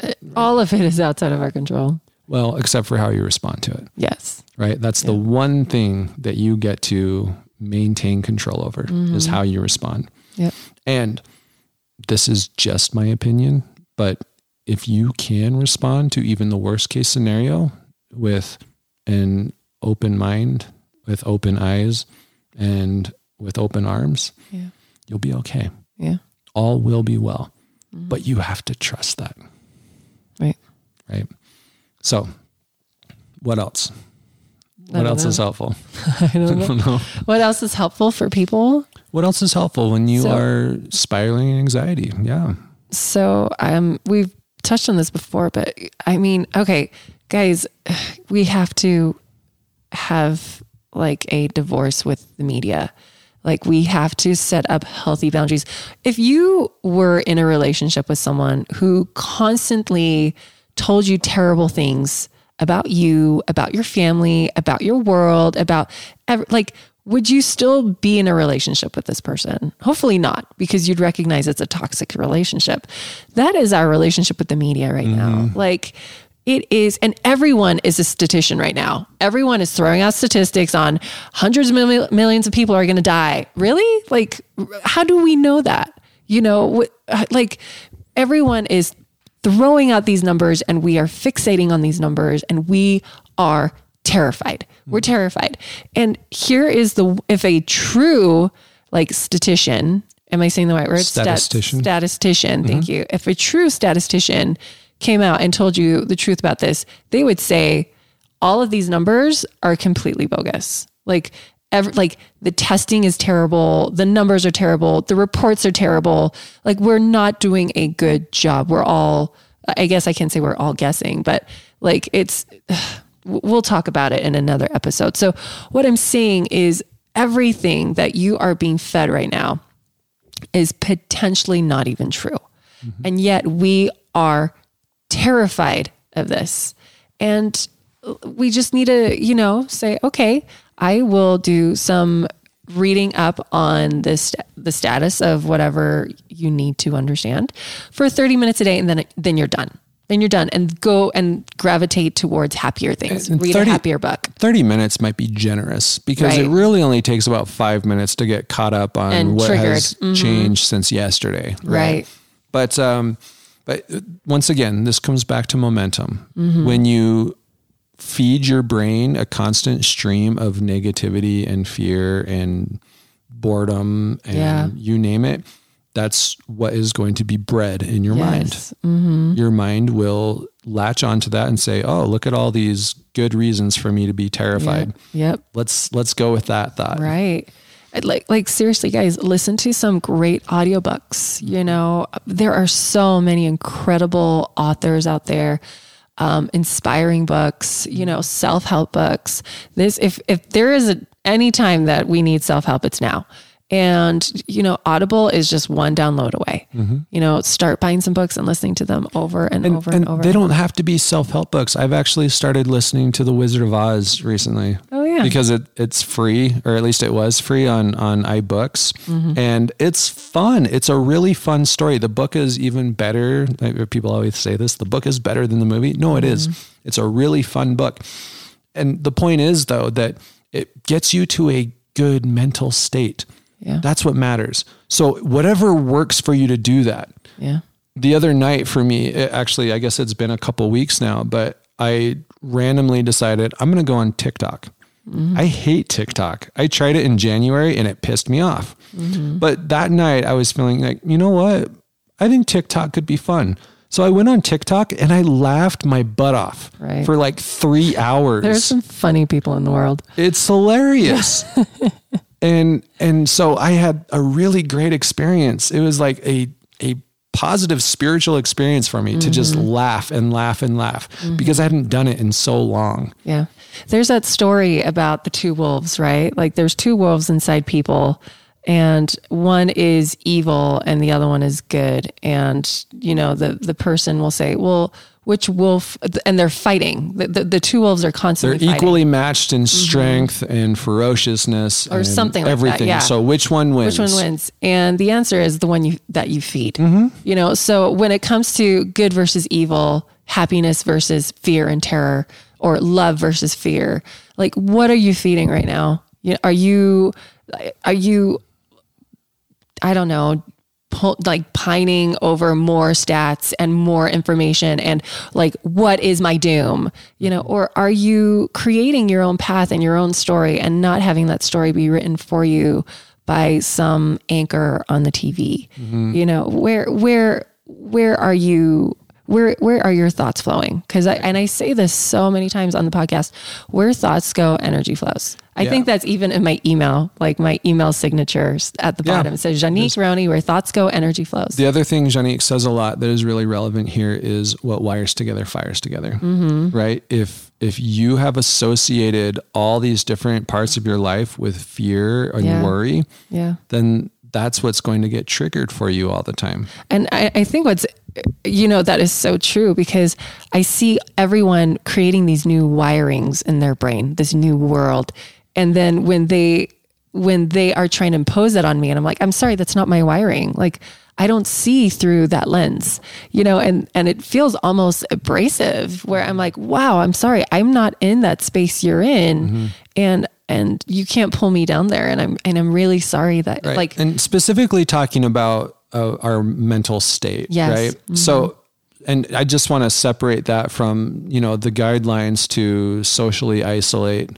Uh, all of it is outside of our control. Well, except for how you respond to it. Yes. Right. That's yeah. the one thing that you get to maintain control over mm-hmm. is how you respond. Yep. And this is just my opinion, but if you can respond to even the worst case scenario with an open mind, with open eyes, and with open arms, yeah. you'll be okay. Yeah. All will be well. Mm-hmm. But you have to trust that. Right. Right. So, what else? What else know. is helpful? I don't, know. don't know. What else is helpful for people? What else is helpful when you so, are spiraling in anxiety? Yeah. So, um, we've touched on this before, but I mean, okay, guys, we have to have like a divorce with the media. Like we have to set up healthy boundaries. If you were in a relationship with someone who constantly told you terrible things about you, about your family, about your world, about like would you still be in a relationship with this person? Hopefully not, because you'd recognize it's a toxic relationship. That is our relationship with the media right mm-hmm. now. Like it is, and everyone is a statistician right now. Everyone is throwing out statistics on hundreds of millions of people are going to die. Really? Like, how do we know that? You know, like everyone is throwing out these numbers and we are fixating on these numbers and we are terrified. We're mm-hmm. terrified. And here is the, if a true like statistician, am I saying the right word? Statistician. Stat, statistician. Mm-hmm. Thank you. If a true statistician came out and told you the truth about this, they would say all of these numbers are completely bogus. Like every, like the testing is terrible, the numbers are terrible, the reports are terrible. Like we're not doing a good job. We're all I guess I can't say we're all guessing, but like it's we'll talk about it in another episode. So what I'm saying is everything that you are being fed right now is potentially not even true. Mm-hmm. And yet we are terrified of this. And we just need to, you know, say, okay, I will do some reading up on this the status of whatever you need to understand for 30 minutes a day and then then you're done then you're done and go and gravitate towards happier things And read 30 a happier book 30 minutes might be generous because it really only takes about five minutes to get caught up on And what triggered. has changed since yesterday. Right. But, um, but uh, once again, this comes back to momentum. Mm-hmm. When you feed your brain a constant stream of negativity and fear and boredom and Yeah. you name it, that's what is going to be bred in your Yes. mind. Your mind will latch onto that and say, "Oh, look at all these good reasons for me to be terrified. yep Let's let's go with that thought." Right. Like like seriously guys, listen to some great audiobooks. You know, there are so many incredible authors out there. Um, inspiring books, you know, self-help books. This if if there is a, any time that we need self-help, it's now. And you know, Audible is just one download away. You know, start buying some books and listening to them over and, over and, And over. they don't have to be self-help books. I've actually started listening to The Wizard of Oz recently. Oh, yeah. Because it it's free or at least it was free on on iBooks Mm-hmm. and it's fun. It's a really fun story. The book is even better. People always say this, the book is better than the movie. No, it is. Mm-hmm. It's a really fun book. And the point is though that it gets you to a good mental state. Yeah. That's what matters. So whatever works for you to do that yeah. the other night for me, actually, I guess it's been a couple weeks now, but I randomly decided I'm going to go on TikTok. Mm-hmm. I hate TikTok. I tried it in January and it pissed me off. Mm-hmm. But that night I was feeling like, you know what? I think TikTok could be fun. So I went on TikTok and I laughed my butt off Right. for like three hours. There's some funny people in the world. It's hilarious. and and so I had a really great experience. It was like a a positive spiritual experience for me to just mm-hmm. laugh and laugh and laugh mm-hmm. because I hadn't done it in so long. Yeah. There's that story about the two wolves, right? Like there's two wolves inside people and one is evil and the other one is good. And you know, the the person will say, "Well, which wolf?" And they're fighting. The the, the two wolves are constantly They're fighting. equally matched in strength and ferociousness Or and something like that, everything. yeah. So which one wins? Which one wins? And the answer is the one you that you feed. Mm-hmm. You know, so when it comes to good versus evil, happiness versus fear and terror, or love versus fear, like what are you feeding right now? You are you are you I don't know, like pining over more stats and more information and like what is my doom? You know or are you creating your own path and your own story and not having that story be written for you by some anchor on the TV mm-hmm. you know where where where are you where where are your thoughts flowing because I and I say this so many times on the podcast where thoughts go energy flows I Yeah. think that's even in my email like my email signatures at the Yeah. bottom it says Janique Roney where thoughts go energy flows The other thing Janique says a lot that is really relevant here is what wires together fires together, mm-hmm. right? If if you have associated all these different parts of your life with fear and Yeah. worry, yeah then that's what's going to get triggered for you all the time. And I, I think what's, you know, that is so true because I see everyone creating these new wirings in their brain, this new world. And then when they, when they are trying to impose that on me and I'm like, I'm sorry, that's not my wiring. Like, I don't see through that lens, you know, and, and it feels almost abrasive where I'm like, wow, I'm sorry, I'm not in that space you're in. Mm-hmm. And, and you can't pull me down there. And I'm, and I'm really sorry that Right. like, and specifically talking about uh, our mental state, Yes. right? So, and I just want to separate that from you know the guidelines to socially isolate,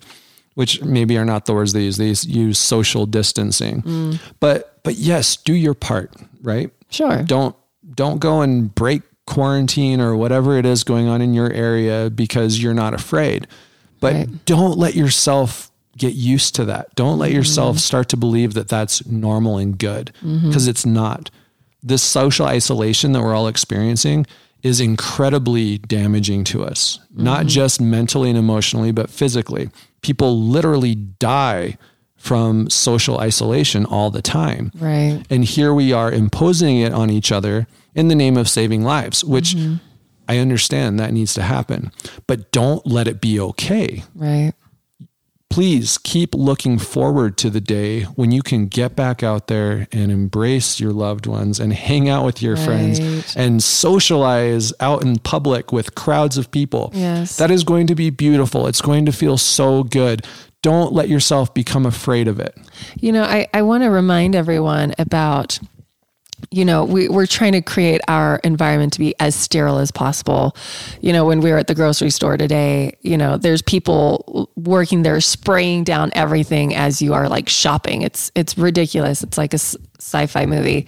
which maybe are not the words they use. They use social distancing, but but yes, do your part, right? sure. Don't don't go and break quarantine or whatever it is going on in your area because you're not afraid. But Right. don't let yourself get used to that. Don't let yourself mm-hmm. start to believe that that's normal and good mm-hmm. because it's not. This social isolation that we're all experiencing is incredibly damaging to us, not mm-hmm. just mentally and emotionally, but physically. People literally die from social isolation all the time. Right. And here we are imposing it on each other in the name of saving lives, which I understand that needs to happen, but don't let it be okay. Right. Please keep looking forward to the day when you can get back out there and embrace your loved ones and hang out with your friends and socialize out in public with crowds of people. Yes. That is going to be beautiful. It's going to feel so good. Don't let yourself become afraid of it. You know, I, I want to remind everyone about, you know, we, we're trying to create our environment to be as sterile as possible. You know, when we were at the grocery store today, you know, there's people working there spraying down everything as you are like shopping. It's it's ridiculous. It's like a sci-fi movie.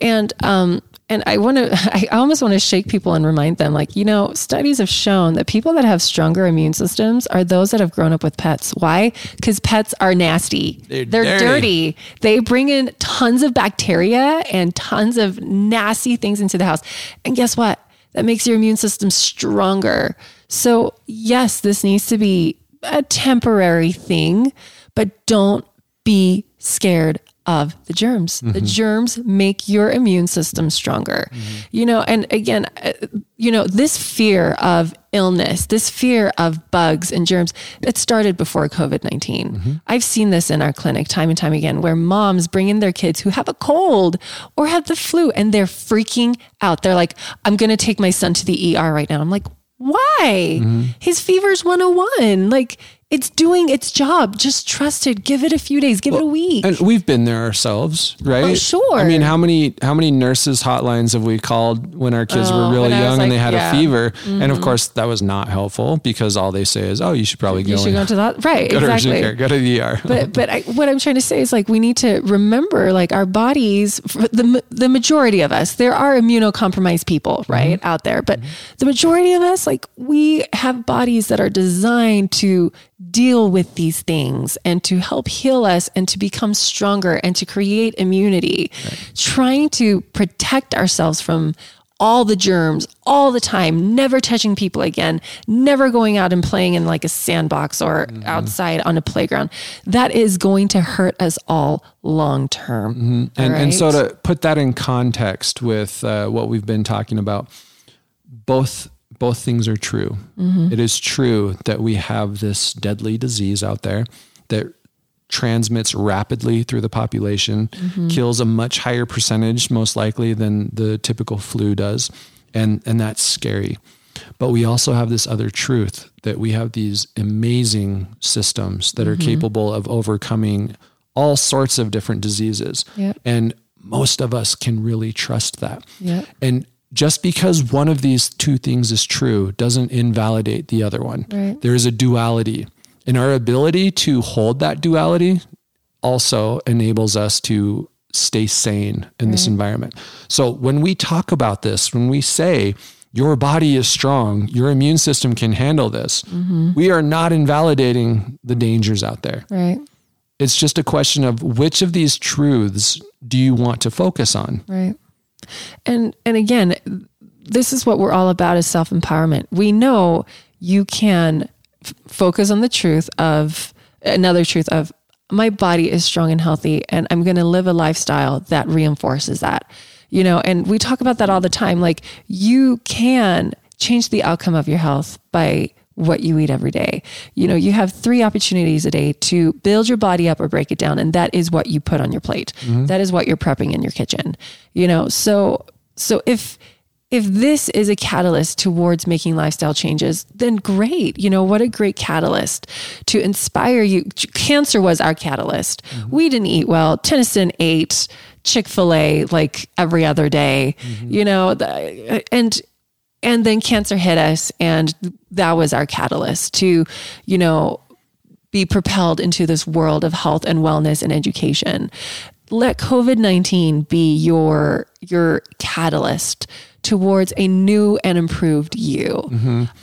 And um and I want to, I almost want to shake people and remind them, like, you know, studies have shown that people that have stronger immune systems are those that have grown up with pets. Why? Because pets are nasty. They're They're, dirty. dirty. They bring in tons of bacteria and tons of nasty things into the house. And guess what? That makes your immune system stronger. So, yes, this needs to be a temporary thing, but don't be scared of the germs. The germs make your immune system stronger. You know, and again, uh, you know, this fear of illness, this fear of bugs and germs, it started before COVID 19. I've seen this in our clinic time and time again where moms bring in their kids who have a cold or have the flu and they're freaking out. They're like, I'm going to take my son to the ER right now. I'm like, why? His fever's 101. Like, it's doing its job. Just trust it. Give it a few days. Give it a week. And we've been there ourselves, right? Oh, sure. I mean, how many how many nurses hotlines have we called when our kids were Oh, really when I was young and they had yeah. a Mm-hmm. fever? And of course, that was not helpful because all they say is, "Oh, you should probably you should and go to that. Right. go to exactly. care, go to the ER." but but I, what I'm trying to say is like we need to remember like our bodies the the majority of us there are immunocompromised people right out there but the majority of us like we have bodies that are designed to deal with these things and to help heal us and to become stronger and to create immunity. Trying to protect ourselves from all the germs all the time, never touching people again, never going out and playing in like a sandbox or outside on a playground. That is going to hurt us all long term. and, All and so to put that in context with uh, what we've been talking about, both both things are true. Mm-hmm. It is true that we have this deadly disease out there that transmits rapidly through the population, Mm-hmm. kills a much higher percentage, most likely, than the typical flu does, and and that's scary. But we also have this other truth that we have these amazing systems that are Mm-hmm. capable of overcoming all sorts of different diseases. Yep. And most of us can really trust that. Yep. And just because one of these two things is true doesn't invalidate the other one. Right. There is a duality. And our ability to hold that duality also enables us to stay sane in this environment. So when we talk about this, when we say your body is strong, your immune system can handle this, mm-hmm. we are not invalidating the dangers out there. right, It's just a question of which of these truths do you want to focus on? right. And and again, this is what we're all about is self-empowerment. We know you can f- focus on the truth of another truth of my body is strong and healthy and I'm going to live a lifestyle that reinforces that. You know, and we talk about that all the time like you can change the outcome of your health by what you eat every day. You know, you have three opportunities a day to build your body up or break it down. And that is what you put on your plate. Mm-hmm. That is what you're prepping in your kitchen. You know, so so if if this is a catalyst towards making lifestyle changes, then great. You know, what a great catalyst to inspire you. Cancer was our catalyst. Mm-hmm. We didn't eat well. Tennyson ate Chick fil A like every other day, mm-hmm. you know, the, and and then cancer hit us and that was our catalyst to you know be propelled into this world of health and wellness and education. Let covid-19 be your your catalyst towards a new and improved you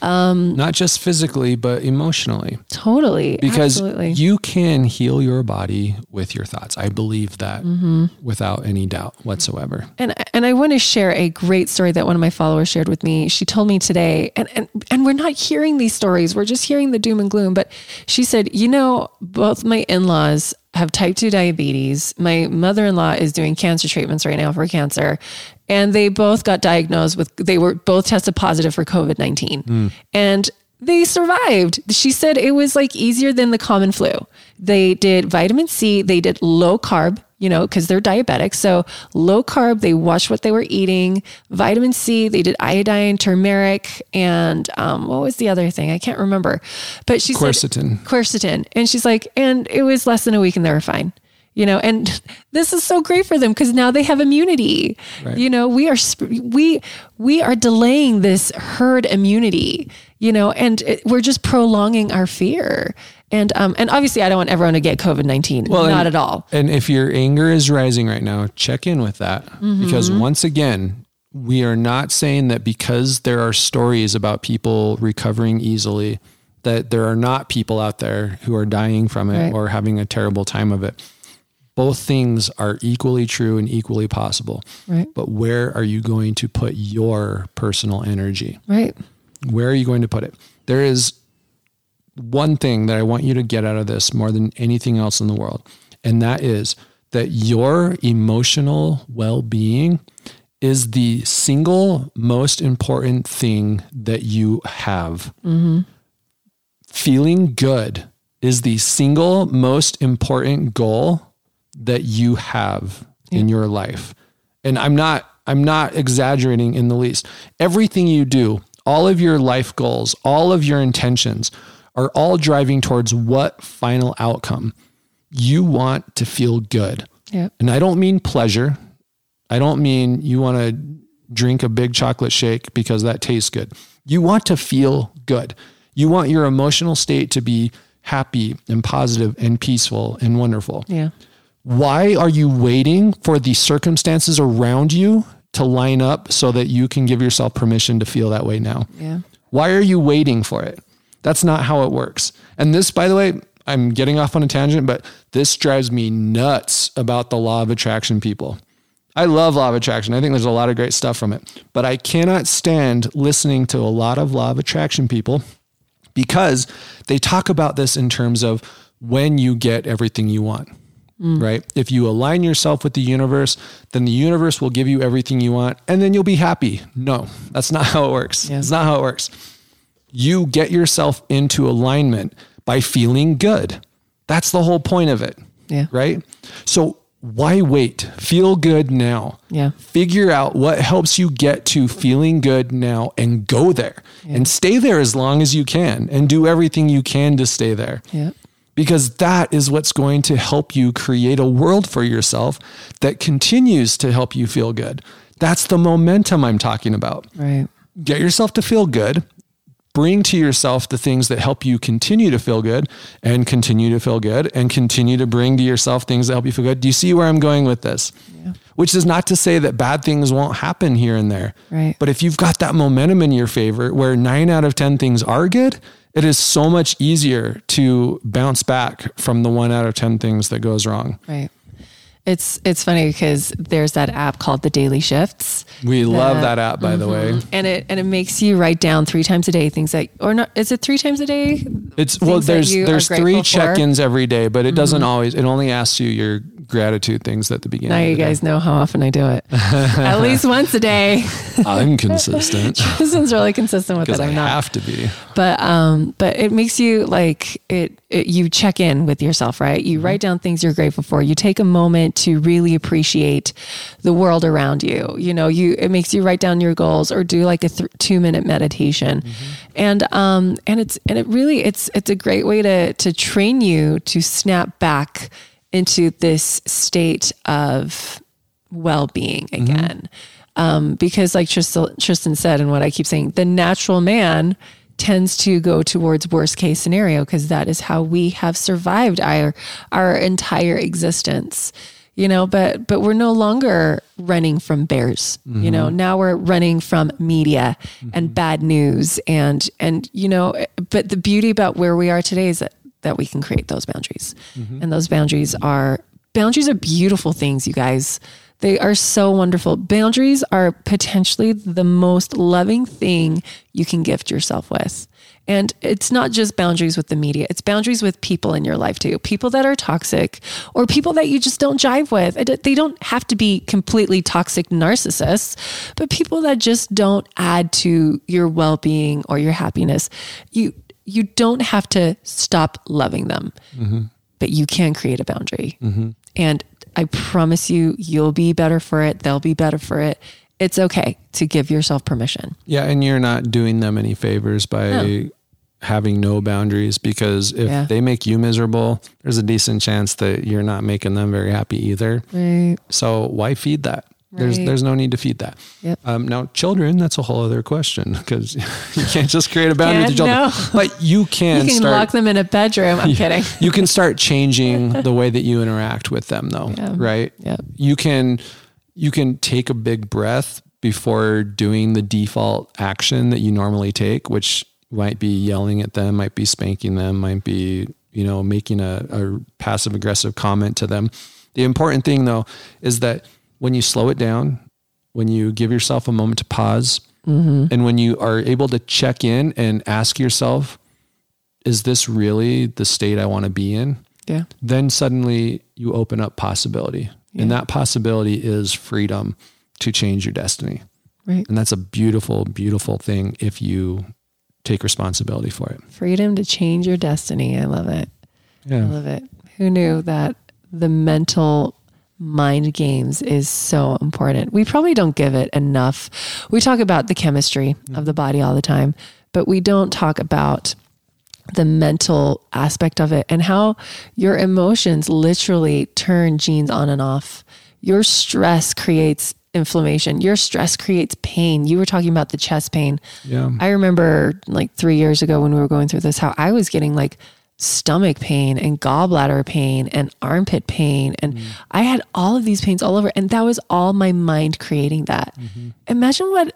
Not just physically, but emotionally. totally Because absolutely you can heal your body with your thoughts. I believe that Mm-hmm. without any doubt whatsoever. And and I want to share a great story that one of my followers shared with me. She told me today, and and and we're not hearing these stories. We're just hearing the doom and gloom. But she said, you know, both my in laws have type 2 diabetes. My mother-in-law is doing cancer treatments right now for cancer. And they both got diagnosed with they were both tested positive for COVID-19. And they survived. She said it was like easier than the common flu. They did vitamin C, they did low carb, you know, because they're diabetic. So low carb, they watched what they were eating. Vitamin C, they did iodine, turmeric, and um, what was the other thing? I can't remember. But she Quercetin. said quercetin, and she's like, and it was less than a week, and they were fine. You know, and this is so great for them because now they have immunity. Right. You know, we are we we are delaying this herd immunity. You know, and it, we're just prolonging our fear. And um and obviously, I don't want everyone to get COVID nineteen. Well, not and- at all. And if your anger is rising right now, check in with that. Because once again, we are not saying that because there are stories about people recovering easily, that there are not people out there who are dying from it Right. or having a terrible time of it. Both things are equally true and equally possible. Right. But where are you going to put your personal energy? Right. Where are you going to put it? There is one thing that I want you to get out of this more than anything else in the world, and that is that your emotional well being is the single most important thing that you have. Mm-hmm. Feeling good is the single most important goal that you have in your life. And I'm not I'm not exaggerating in the least. Everything you do, all of your life goals, all of your intentions are all driving towards what final outcome? You want to feel good. Yep. And I don't mean pleasure. I don't mean you want to drink a big chocolate shake because that tastes good. You want to feel good. You want your emotional state to be happy and positive and peaceful and wonderful. Yeah. Why are you waiting for the circumstances around you to line up so that you can give yourself permission to feel that way now? Yeah. Why are you waiting for it? That's not how it works. And this, by the way, I'm getting off on a tangent, but this drives me nuts about the law of attraction people. I love law of attraction. I think there's a lot of great stuff from it, but I cannot stand listening to a lot of law of attraction people because they talk about this in terms of when you get everything you want. Mm. Right? If you align yourself with the universe, then the universe will give you everything you want and then you'll be happy. No, that's not how it works. Yeah. It's not how it works you get yourself into alignment by feeling good. That's the whole point of it. Yeah. Right. So why wait? Feel good now. Yeah. Figure out what helps you get to feeling good now and go there and stay there as long as you can and do everything you can to stay there Yeah. Because that is what's going to help you create a world for yourself that continues to help you feel good. That's the momentum I'm talking about Right. get yourself to feel good bring to yourself the things that help you continue to feel good and continue to feel good and continue to bring to yourself things that help you feel good do you see where i'm going with this Yeah. which is not to say that bad things won't happen here and there Right. but if you've got that momentum in your favor where 9 out of 10 things are good it is so much easier to bounce back from the 1 out of 10 things that goes wrong Right. It's it's funny because there's that app called the Daily Shifts. We love That- that app by the way And it and it makes you write down three times a day things that or not is it three times a day? It's well, there's there's three? Mm-hmm. check-ins every day, but it doesn't always. It only asks you your gratitude things at the beginning. Now you day. guys know how often I do it. At least once a day. I'm consistent This Tristan's really consistent with it. because I I'm not. have to be. but um but it makes you like it, it you check in with yourself right you write down things you're grateful for you take a moment to really appreciate the world around you you know you it makes you write down your goals or do like a th- two minute meditation and um and it's and it really it's it's a great way to to train you to snap back into this state of well-being again. Um, because like Tristan, Tristan said and what i keep saying the natural man tends to go towards worst case scenario because that is how we have survived our our entire existence you know but but we're no longer running from bears you know. Mm-hmm. Now we're running from media mm-hmm. and bad news and and you know but the beauty about where we are today is that that we can create those boundaries. Mm-hmm. And those boundaries are boundaries are beautiful things you guys They are so wonderful. Boundaries are potentially the most loving thing you can gift yourself with. And it's not just boundaries with the media, it's boundaries with people in your life too. People that are toxic or people that you just don't jive with. They don't have to be completely toxic narcissists, but people that just don't add to your well being or your happiness. You, you don't have to stop loving them, mm-hmm. but you can create a boundary. Mm-hmm. And I promise you, you'll be better for it. They'll be better for it it's okay to give yourself permission. Yeah, and you're not doing them any favors by no having no boundaries because if yeah. they make you miserable, there's a decent chance that you're not making them very happy either. Right. So why feed that? Right. There's there's no need to feed that. Yep. Um, now, children, that's a whole other question because you can't just create a boundary with children. No. But you can, you can start, lock them in a bedroom. I'm you, kidding. you can start changing the way that you interact with them, though. Yeah. Right. Yeah. You can you can take a big breath before doing the default action that you normally take, which might be yelling at them, might be spanking them, might be, you know, making a, a passive aggressive comment to them. The important thing though is that when you slow it down, when you give yourself a moment to pause, mm-hmm. and when you are able to check in and ask yourself, is this really the state I want to be in? Yeah. Then suddenly you open up possibility. Yeah. And that possibility is freedom to change your destiny. Right. And that's a beautiful, beautiful thing if you take responsibility for it. Freedom to change your destiny. I love it. Yeah. I love it. Who knew that the mental mind games is so important? We probably don't give it enough. We talk about the chemistry of the body all the time, but we don't talk about the mental aspect of it and how your emotions literally turn genes on and off. Your stress creates inflammation. Your stress creates pain. You were talking about the chest pain. Yeah. I remember like three years ago when we were going through this, how I was getting like stomach pain and gallbladder pain and armpit pain. And mm. I had all of these pains all over. And that was all my mind creating that. Mm-hmm. Imagine what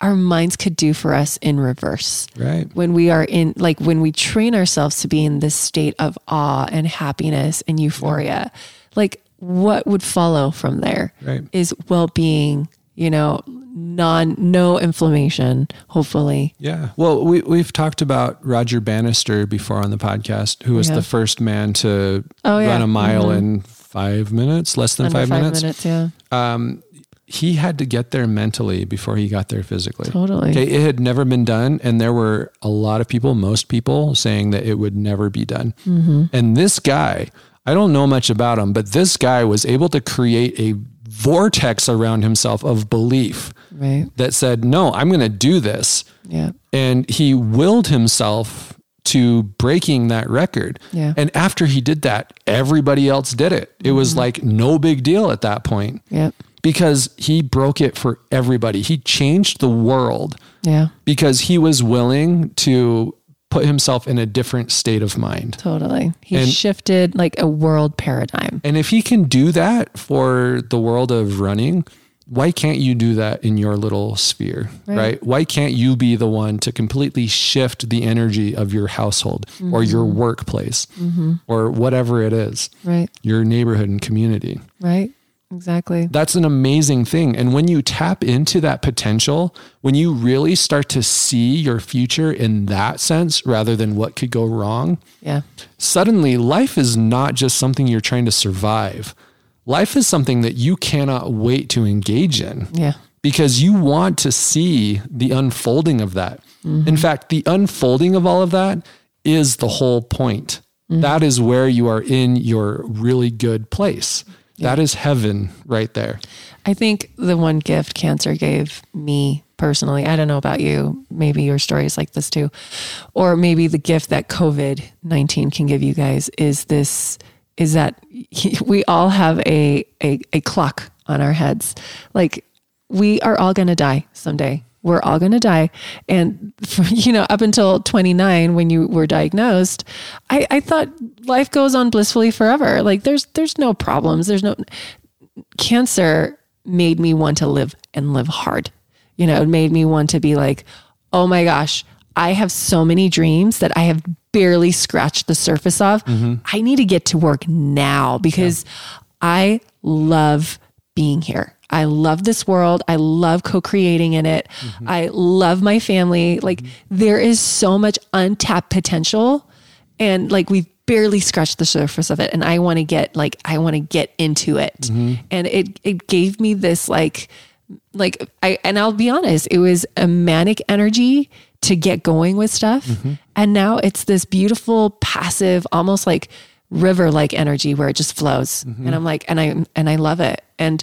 our minds could do for us in reverse. Right. When we are in, like, when we train ourselves to be in this state of awe and happiness and euphoria, yeah. like, what would follow from there right. is well-being you know non no inflammation hopefully yeah well we, we've talked about roger bannister before on the podcast who was yeah. the first man to oh, run yeah. a mile mm-hmm. in five minutes less than five, five, minutes. minutes yeah um, he had to get there mentally before he got there physically. Totally. Okay, it had never been done, and there were a lot of people, most people, saying that it would never be done. Mm-hmm. And this guy I don't know much about him, but this guy was able to create a vortex around himself of belief right. that said, No, I'm going to do this. Yeah. And he willed himself to breaking that record. Yeah. And after he did that, everybody else did it. It mm-hmm. was like no big deal at that point. Yeah. Because he broke it for everybody. He changed the world. Yeah. Because he was willing to put himself in a different state of mind. Totally. He and, shifted like a world paradigm. And if he can do that for the world of running, why can't you do that in your little sphere, right? right? Why can't you be the one to completely shift the energy of your household mm-hmm. or your workplace mm-hmm. or whatever it is, right? Your neighborhood and community, right? Exactly. That's an amazing thing. And when you tap into that potential, when you really start to see your future in that sense rather than what could go wrong, yeah. Suddenly life is not just something you're trying to survive. Life is something that you cannot wait to engage in. Yeah. Because you want to see the unfolding of that. Mm-hmm. In fact, the unfolding of all of that is the whole point. Mm-hmm. That is where you are in your really good place. That is heaven right there. I think the one gift cancer gave me personally, I don't know about you, maybe your story is like this too, or maybe the gift that COVID 19 can give you guys is this is that we all have a, a, a clock on our heads. Like we are all going to die someday we're all going to die. And, for, you know, up until 29, when you were diagnosed, I, I thought life goes on blissfully forever. Like there's, there's no problems. There's no cancer made me want to live and live hard. You know, it made me want to be like, oh my gosh, I have so many dreams that I have barely scratched the surface of. Mm-hmm. I need to get to work now because yeah. I love being here. I love this world. I love co creating in it. Mm-hmm. I love my family. Like, mm-hmm. there is so much untapped potential. And like, we've barely scratched the surface of it. And I want to get, like, I want to get into it. Mm-hmm. And it, it gave me this, like, like, I, and I'll be honest, it was a manic energy to get going with stuff. Mm-hmm. And now it's this beautiful, passive, almost like, river like energy where it just flows. Mm-hmm. And I'm like, and I, and I love it. And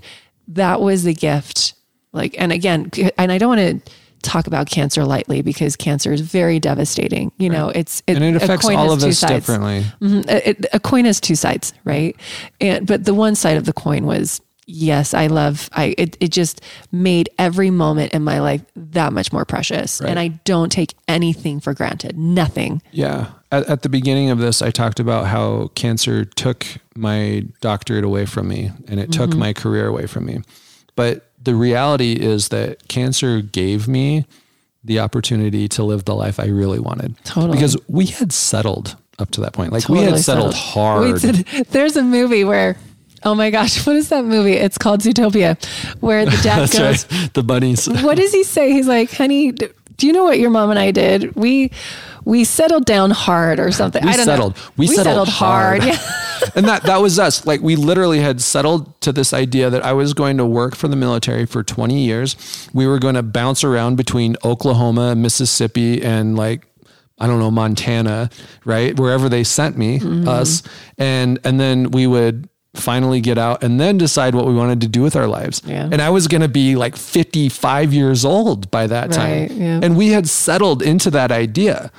that was the gift. Like, and again, and I don't want to talk about cancer lightly because cancer is very devastating. You right. know, it's, it, and it affects all of us differently. Mm-hmm. It, a coin has two sides, right? And, but the one side of the coin was, yes, I love, I, it, it just made every moment in my life that much more precious. Right. And I don't take anything for granted, nothing. Yeah at, at, the beginning of this, I talked about how cancer took my doctorate away from me and it took mm-hmm. my career away from me. But the reality is that cancer gave me the opportunity to live the life I really wanted. Totally. Because we had settled up to that point. Like totally we had settled, settled. hard. Did, there's a movie where Oh my gosh, what is that movie? It's called Zootopia, where the dad goes, right. the bunnies. What does he say? He's like, "Honey, do you know what your mom and I did? We we settled down hard or something. We I don't settled. know. We, we settled, settled hard. hard. and that that was us. Like we literally had settled to this idea that I was going to work for the military for 20 years. We were going to bounce around between Oklahoma, Mississippi, and like I don't know Montana, right? Wherever they sent me, mm-hmm. us, and and then we would finally get out and then decide what we wanted to do with our lives. Yeah. And I was going to be like 55 years old by that time. Yeah. And we had settled into that idea.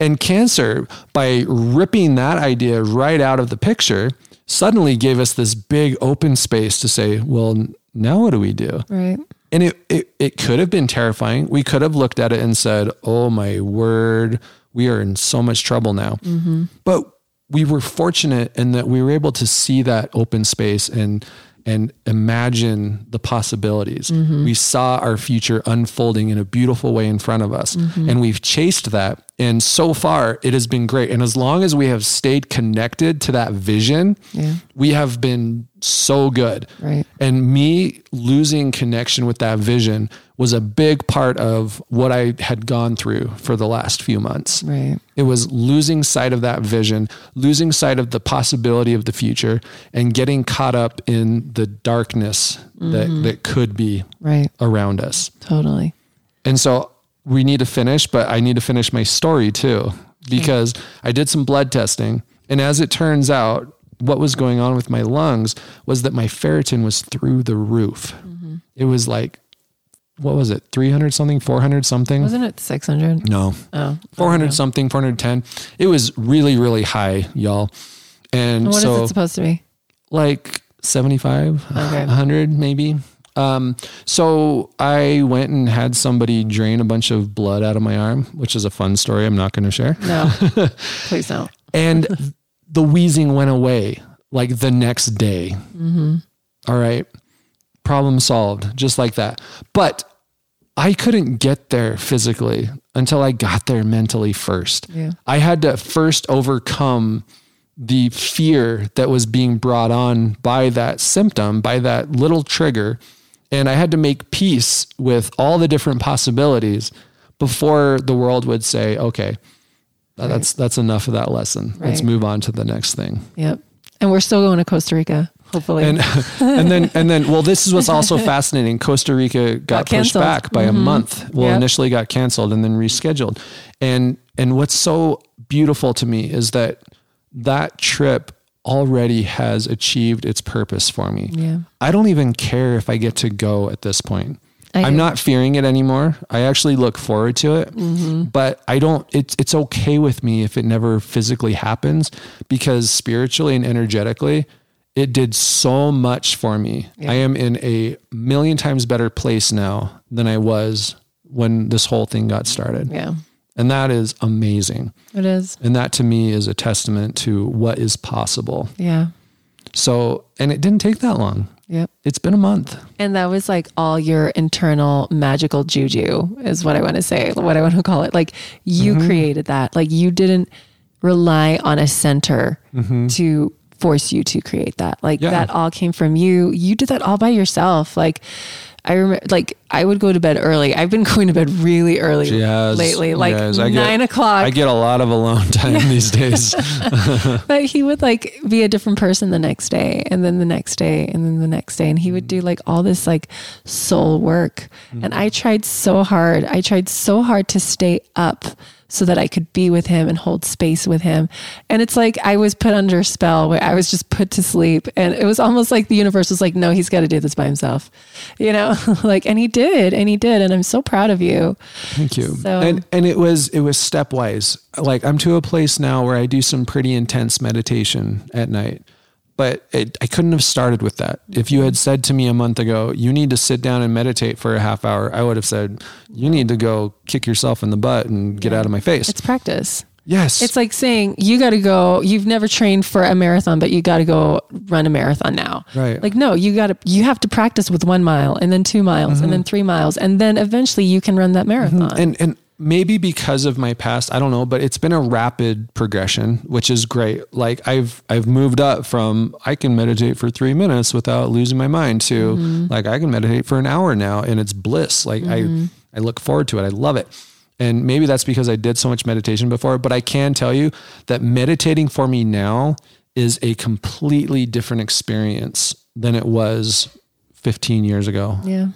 And cancer, by ripping that idea right out of the picture, suddenly gave us this big open space to say, well, now what do we do? Right. And it, it, it could have been terrifying. We could have looked at it and said, oh my word, we are in so much trouble now. Mm-hmm. But we were fortunate in that we were able to see that open space and and imagine the possibilities. Mm-hmm. We saw our future unfolding in a beautiful way in front of us. Mm-hmm. And we've chased that. And so far, it has been great. And as long as we have stayed connected to that vision, yeah. we have been so good. Right. And me losing connection with that vision was a big part of what I had gone through for the last few months. Right. It was losing sight of that vision, losing sight of the possibility of the future, and getting caught up in the darkness mm-hmm. that, that could be right. around us. Totally. And so we need to finish, but I need to finish my story too, because okay. I did some blood testing. And as it turns out, what was going on with my lungs was that my ferritin was through the roof. Mm-hmm. It was like what was it 300 something 400 something wasn't it 600 no oh 400 something 410 it was really really high y'all and what so is it supposed to be like 75 okay. 100 maybe um, so I went and had somebody drain a bunch of blood out of my arm, which is a fun story. I'm not going to share. No, please don't. and the wheezing went away like the next day. Mm-hmm. All right problem solved, just like that. But I couldn't get there physically until I got there mentally first. Yeah. I had to first overcome the fear that was being brought on by that symptom, by that little trigger. And I had to make peace with all the different possibilities before the world would say, okay, right. that's that's enough of that lesson. Right. Let's move on to the next thing. Yep. And we're still going to Costa Rica hopefully. And, and then, and then, well, this is what's also fascinating. Costa Rica got, got pushed back by mm-hmm. a month. Well, yep. initially got canceled and then rescheduled. And, and what's so beautiful to me is that that trip already has achieved its purpose for me. Yeah. I don't even care if I get to go at this point. I am not fearing it anymore. I actually look forward to it, mm-hmm. but I don't, it's, it's okay with me if it never physically happens because spiritually and energetically, it did so much for me. Yeah. I am in a million times better place now than I was when this whole thing got started. Yeah. And that is amazing. It is. And that to me is a testament to what is possible. Yeah. So, and it didn't take that long. Yep. It's been a month. And that was like all your internal magical juju, is what I want to say, what I want to call it. Like you mm-hmm. created that. Like you didn't rely on a center mm-hmm. to force you to create that. Like Yeah. that all came from you. You did that all by yourself. Like I remember, like I would go to bed early. I've been going to bed really early She has, lately, like yes, I get- nine o'clock. I get a lot of alone time these days. but he would like be a different person the next day and then the next day and then the next day and he would do mm. like all this like soul work and mm. i tried so hard i tried so hard to stay up so that i could be with him and hold space with him and it's like i was put under a spell where i was just put to sleep and it was almost like the universe was like no he's got to do this by himself you know like and he did and he did and i'm so proud of you Thank you. So- and and it was it was stepwise. Like I'm to a place now where I do some pretty intense meditation at night. But it, I couldn't have started with that. If you had said to me a month ago, you need to sit down and meditate for a half hour, I would have said, you need to go kick yourself in the butt and get out of my face. it's practice yes. It's like saying you got to go. You've never trained for a marathon, but you got to go run a marathon now. Right. Like no, you got to. You have to practice with one mile, and then two miles, and mm-hmm. then three miles, and then eventually you can run that mm-hmm. marathon. and and maybe because of my past, I don't know, but it's been a rapid progression, which is great. Like I've I've moved up from I can meditate for three minutes without losing my mind to mm-hmm. like I can meditate for an hour now and it's bliss. Like I mm-hmm. I look forward to it. I love it. And maybe that's because I did so much meditation before, but I can tell you that meditating for me now is a completely different experience than it was 15 years ago. yeah.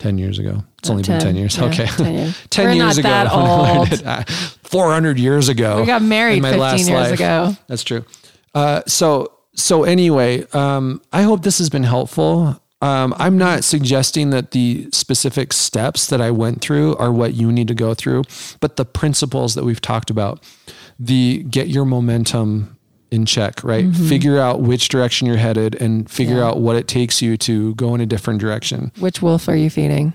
10 years ago. It's only been 10, 10 years. yeah, okay. 10 years. 10 We're years ago. that old. it. Uh, 400 years ago. We got married my 15 last years life. ago. That's true. Uh, so, so anyway, um, I hope this has been helpful. Um, I'm not suggesting that the specific steps that I went through are what you need to go through, but the principles that we've talked about, the get your momentum in check, right? Mm-hmm. Figure out which direction you're headed and figure out what it takes you to go in a different direction Which wolf are you feeding?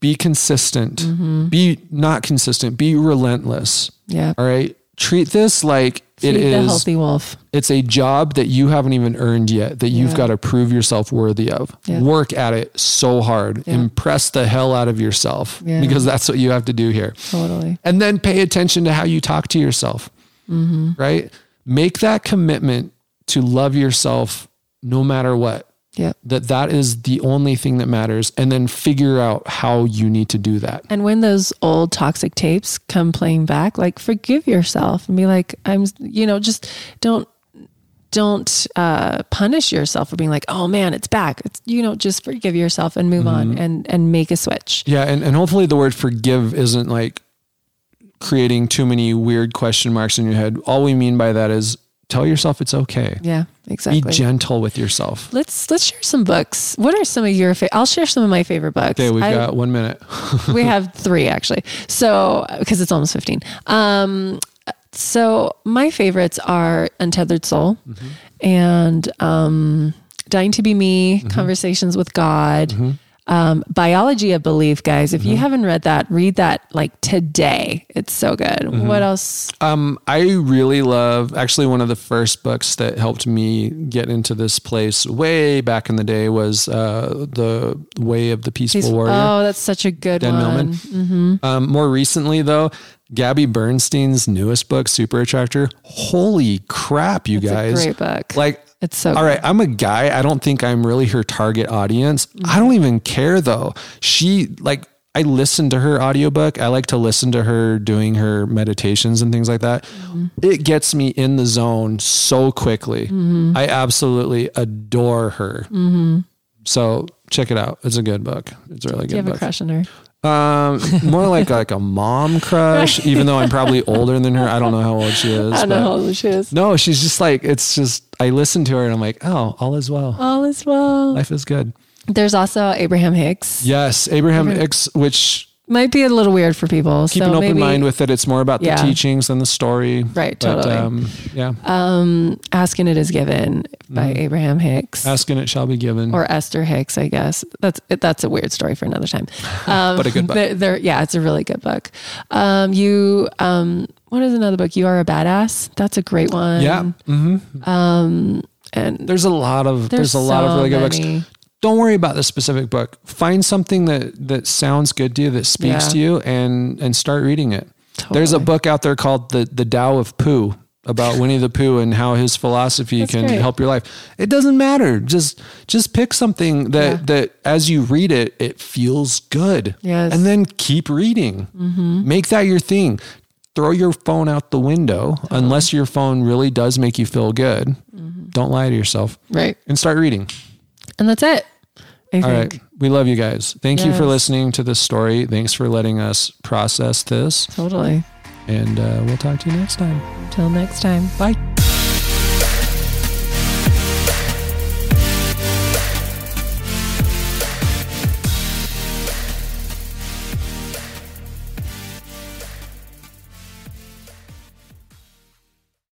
be consistent Mm-hmm. be not consistent be relentless Yeah. all right treat this like Feed it the healthy wolf. it's a job that you haven't even earned yet that you've Yeah. got to prove yourself worthy of Yeah. work at it so hard Yeah. impress the hell out of yourself Yeah. because that's what you have to do here Totally. and then pay attention to how you talk to yourself Mm-hmm. right make that commitment to love yourself no matter what Yep. that that is the only thing that matters and then figure out how you need to do that And when those old toxic tapes come playing back, like forgive yourself and be like, I'm, you know, just don't, don't uh, punish yourself for being like, oh man, it's back. It's, you know, just forgive yourself and move on and, and make a switch. Yeah, and, and hopefully the word forgive isn't like creating too many weird question marks in your head. All we mean by that is tell yourself it's okay. Yeah, exactly. Be gentle with yourself. let's let's share some books. What are some of your favorite? I'll share some of my favorite books. Okay, we've I- got one minute. we have three actually. So because it's almost fifteen. Um, so my favorites are Untethered Soul and um, Dying to Be Me, Conversations with God. Um, Biology of Belief, guys. If you haven't read that, read that like today. It's so good. What else? Um, I really love actually one of the first books that helped me get into this place way back in the day was uh, the Way of the Peaceful Warrior. Oh, that's such a good Dan one. Millman. Um, more recently, though, Gabby Bernstein's newest book, Super Attractor. Holy crap, you It's guys! a great book. Like, It's so all right. I'm a guy. I don't think I'm really her target audience. I don't even care though. She like. I listen to her audiobook. I like to listen to her doing her meditations and things like that. Mm-hmm. It gets me in the zone so quickly. Mm-hmm. I absolutely adore her. Mm-hmm. So check it out. It's a good book. It's a really Do you good have a crush on her? Um, more like like a mom crush, even though I'm probably older than her. I don't know how old she is. I don't know how old she is. No, she's just like it's just. I listen to her and I'm like, oh, all is well. All is well. Life is good. There's also Abraham Hicks. Yes, Abraham Hicks, which Might be a little weird for people. keep so an open maybe mind with it. It's more about the teachings than the story. Right, But, totally. um, yeah, um, Ask and It Is Given by Mm-hmm. Abraham Hicks. asking it shall be given. or Esther Hicks, I guess. That's that's a weird story for another time. Um, But a good book. They're, they're- yeah, it's a really good book. Um, you, um, what is another book? You Are a Badass. That's a great one. yeah, Mm-hmm. Um, and there's a lot of there's, there's, a lot of really good many. books. Don't worry about the specific book. Find something that that sounds good to you, that speaks Yeah. to you, and and start reading it. There's a book out there called the the Tao of Pooh. about Winnie the Pooh and how his philosophy That's can great. help your life. It doesn't matter. Just just pick something that Yeah. that as you read it, it feels good. Yes. And then keep reading. Mm-hmm. Make that your thing. Throw your phone out the window unless your phone really does make you feel good. Mm-hmm. Don't lie to yourself Right. and start reading. And that's it. I think. All right. We love you guys. Thank you for listening to this story. Thanks for letting us process this. Totally. And uh, we'll talk to you next time. Till next time. Bye.